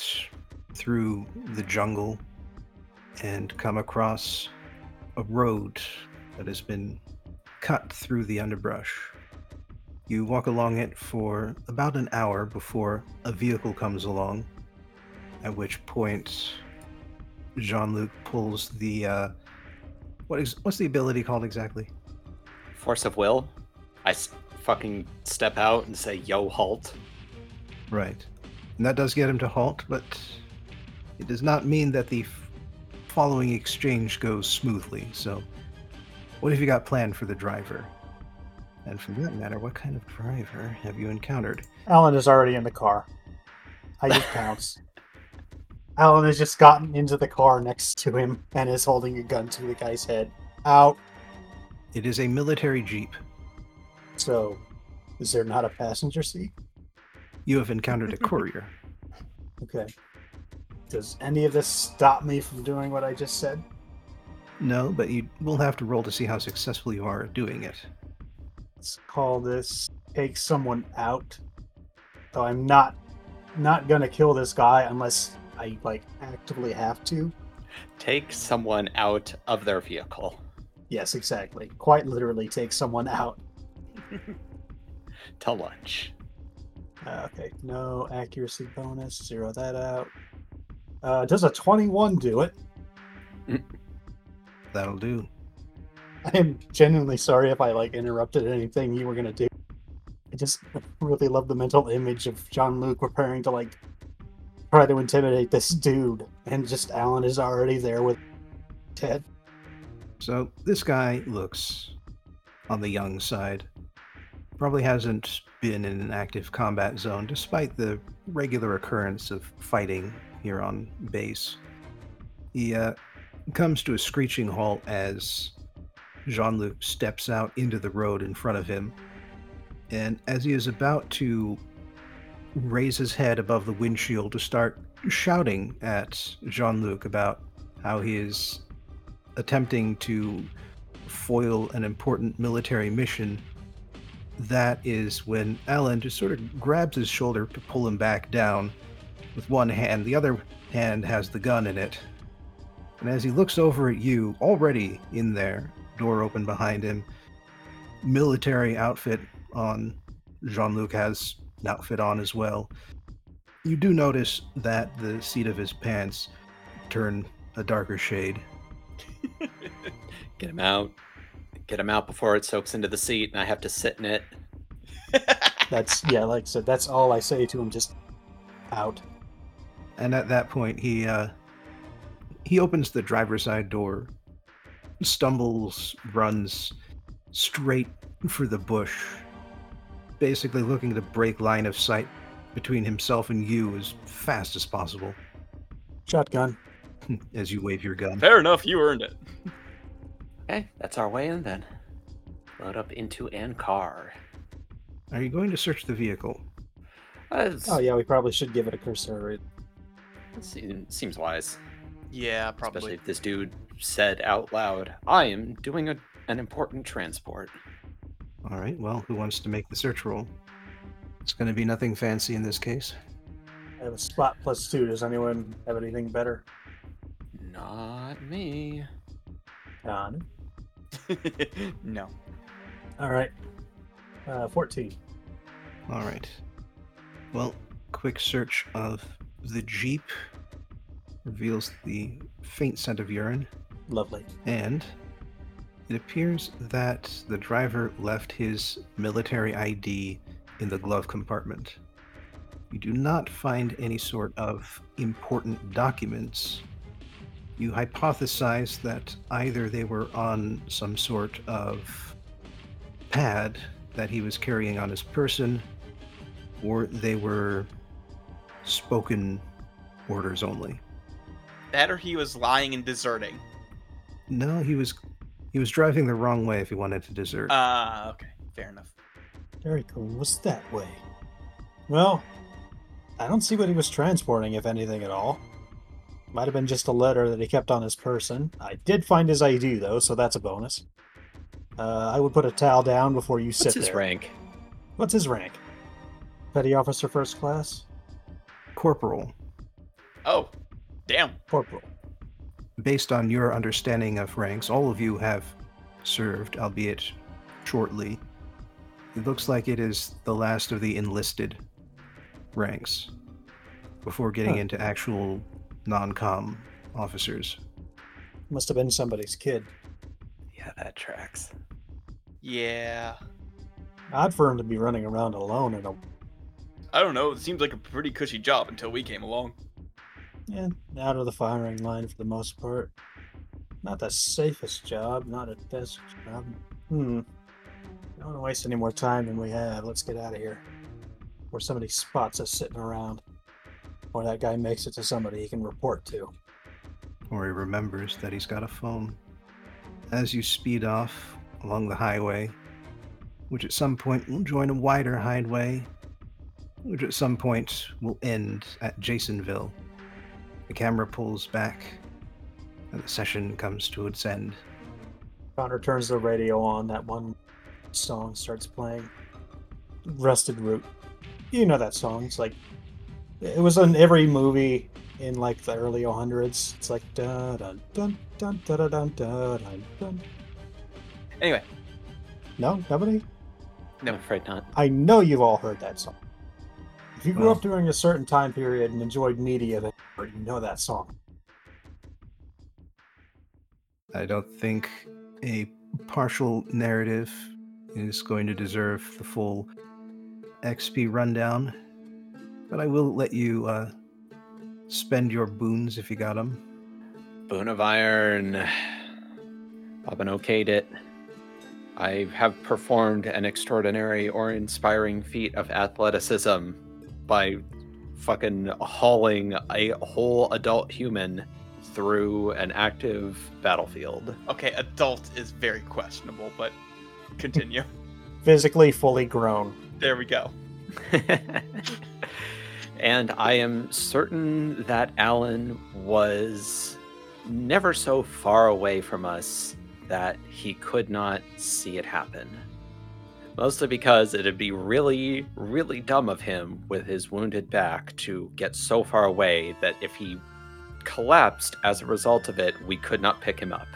through the jungle and come across a road that has been cut through the underbrush. You walk along it for about an hour before a vehicle comes along, at which point Jean Luc pulls the. Uh, what is what's the ability called exactly? Force of will. I s- fucking step out and say, "Yo, halt!" Right, and that does get him to halt, but it does not mean that the f- following exchange goes smoothly. So, what have you got planned for the driver? And for that matter, what kind of driver have you encountered? Alan is already in the car. I just pounce. Alan has just gotten into the car next to him and is holding a gun to the guy's head. Out. It is a military jeep. So, is there not a passenger seat? You have encountered a courier. Okay. Does any of this stop me from doing what I just said? No, but you will have to roll to see how successful you are at doing it. Let's call this take someone out. So I'm not not gonna kill this guy unless I like actively have to. Take someone out of their vehicle. Yes, exactly. Quite literally take someone out. To lunch. Uh, okay, no accuracy bonus. Zero that out. Uh, does a 21 do it? That'll do. I am genuinely sorry if I like interrupted anything you were gonna do. I just really love the mental image of Jean Luc preparing to like try to intimidate this dude, and just Alan is already there with Ted. So this guy looks on the young side. Probably hasn't been in an active combat zone, despite the regular occurrence of fighting here on base. He uh, comes to a screeching halt as Jean Luc steps out into the road in front of him. And as he is about to raise his head above the windshield to start shouting at Jean Luc about how he is attempting to foil an important military mission, that is when Alan just sort of grabs his shoulder to pull him back down with one hand. The other hand has the gun in it. And as he looks over at you, already in there, door open behind him, military outfit on. Jean Luc has outfit on as well. You do notice that the seat of his pants turn a darker shade. Get him out. Get him out before it soaks into the seat and I have to sit in it. That's yeah, like I said, that's all I say to him. Just out. and at that point he uh he opens the driver's side door stumbles runs straight for the bush basically looking to break line of sight between himself and you as fast as possible Shotgun. as you wave your gun Fair enough, you earned it. Okay, that's our way in then. Load up into an car. are you going to search the vehicle Uh, Oh yeah, we probably should give it a cursory. it seems, seems wise. Yeah, probably. Especially if this dude said out loud, I am doing a, an important transport. All right well who wants to make the search roll it's going to be nothing fancy in this case I have a spot plus two. Does anyone have anything better? Not me. None. no. All right. Uh, 14. all right well quick search of the jeep reveals the faint scent of urine Lovely. And it appears that the driver left his military ID in the glove compartment. You do not find any sort of important documents. You hypothesize that either they were on some sort of pad that he was carrying on his person, or they were spoken orders only. That or he was lying and deserting. No, he was he was driving the wrong way if he wanted to desert. Ah, okay. Fair enough. Derek was that way. Well, I don't see what he was transporting, if anything at all. Might have been just a letter that he kept on his person. I did find his ID though, so that's a bonus. Uh, I would put a towel down before you sit there. What's his rank? What's his rank? Petty officer first class? Corporal, Oh, damn. Corporal. Based on your understanding of ranks, all of you have served, albeit shortly. It looks like it is the last of the enlisted ranks before getting Huh. into actual non-com officers. Must have been somebody's kid. Yeah, that tracks. Yeah. Odd for him to be running around alone in a I don't know. It seems like a pretty cushy job until we came along. Yeah, out of the firing line for the most part. Not the safest job, not a desk job. Hmm. Don't want to waste any more time than we have. Let's get out of here. Where somebody spots us sitting around. Or that guy makes it to somebody he can report to. or he remembers that he's got a phone. As you speed off along the highway, which at some point will join a wider highway, which at some point will end at Jasonville, the camera pulls back and the session comes to its end. Connor turns the radio on. That one song starts playing. Rusted Root. You know that song. It's like it was in every movie in like the early 100s. It's like da dun dun dun da da dun da dun dun. Anyway, No, nobody. No, I'm afraid not. I know you've all heard that song. If you grew Well- up during a certain time period and enjoyed media, then you know that song. I don't think a partial narrative is going to deserve the full XP rundown, but I will let you uh, spend your boons if you got them. Boon of Iron. Bobbin okayed it. I have performed an extraordinary or inspiring feat of athleticism by fucking hauling a whole adult human through an active battlefield. okay, adult is very questionable, but continue. Physically fully grown. there we go. and I am certain that Alan was never so far away from us that he could not see it happen. Mostly because it'd be really, really dumb of him with his wounded back to get so far away that if he collapsed as a result of it, we could not pick him up.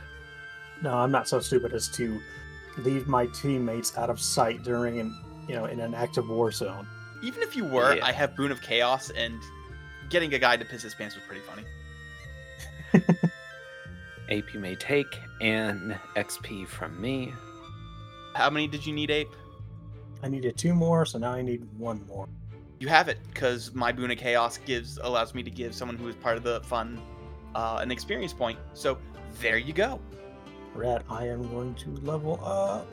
No, I'm not so stupid as to leave my teammates out of sight during an you know in an active war zone. Even if you were, Yeah. I have Boon of Chaos, and getting a guy to piss his pants was pretty funny. Ape you may take, and XP from me. How many did you need, Ape? I needed two more, so now I need one more. You have it, because my Boon of Chaos gives allows me to give someone who is part of the fun uh, an experience point. So there you go. Rat, I am going to level up.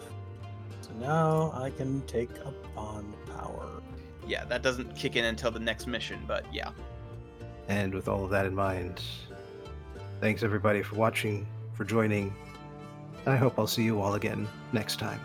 So now I can take up on power. Yeah, that doesn't kick in until the next mission, but yeah. And with all of that in mind, thanks everybody for watching, for joining. I hope I'll see you all again next time.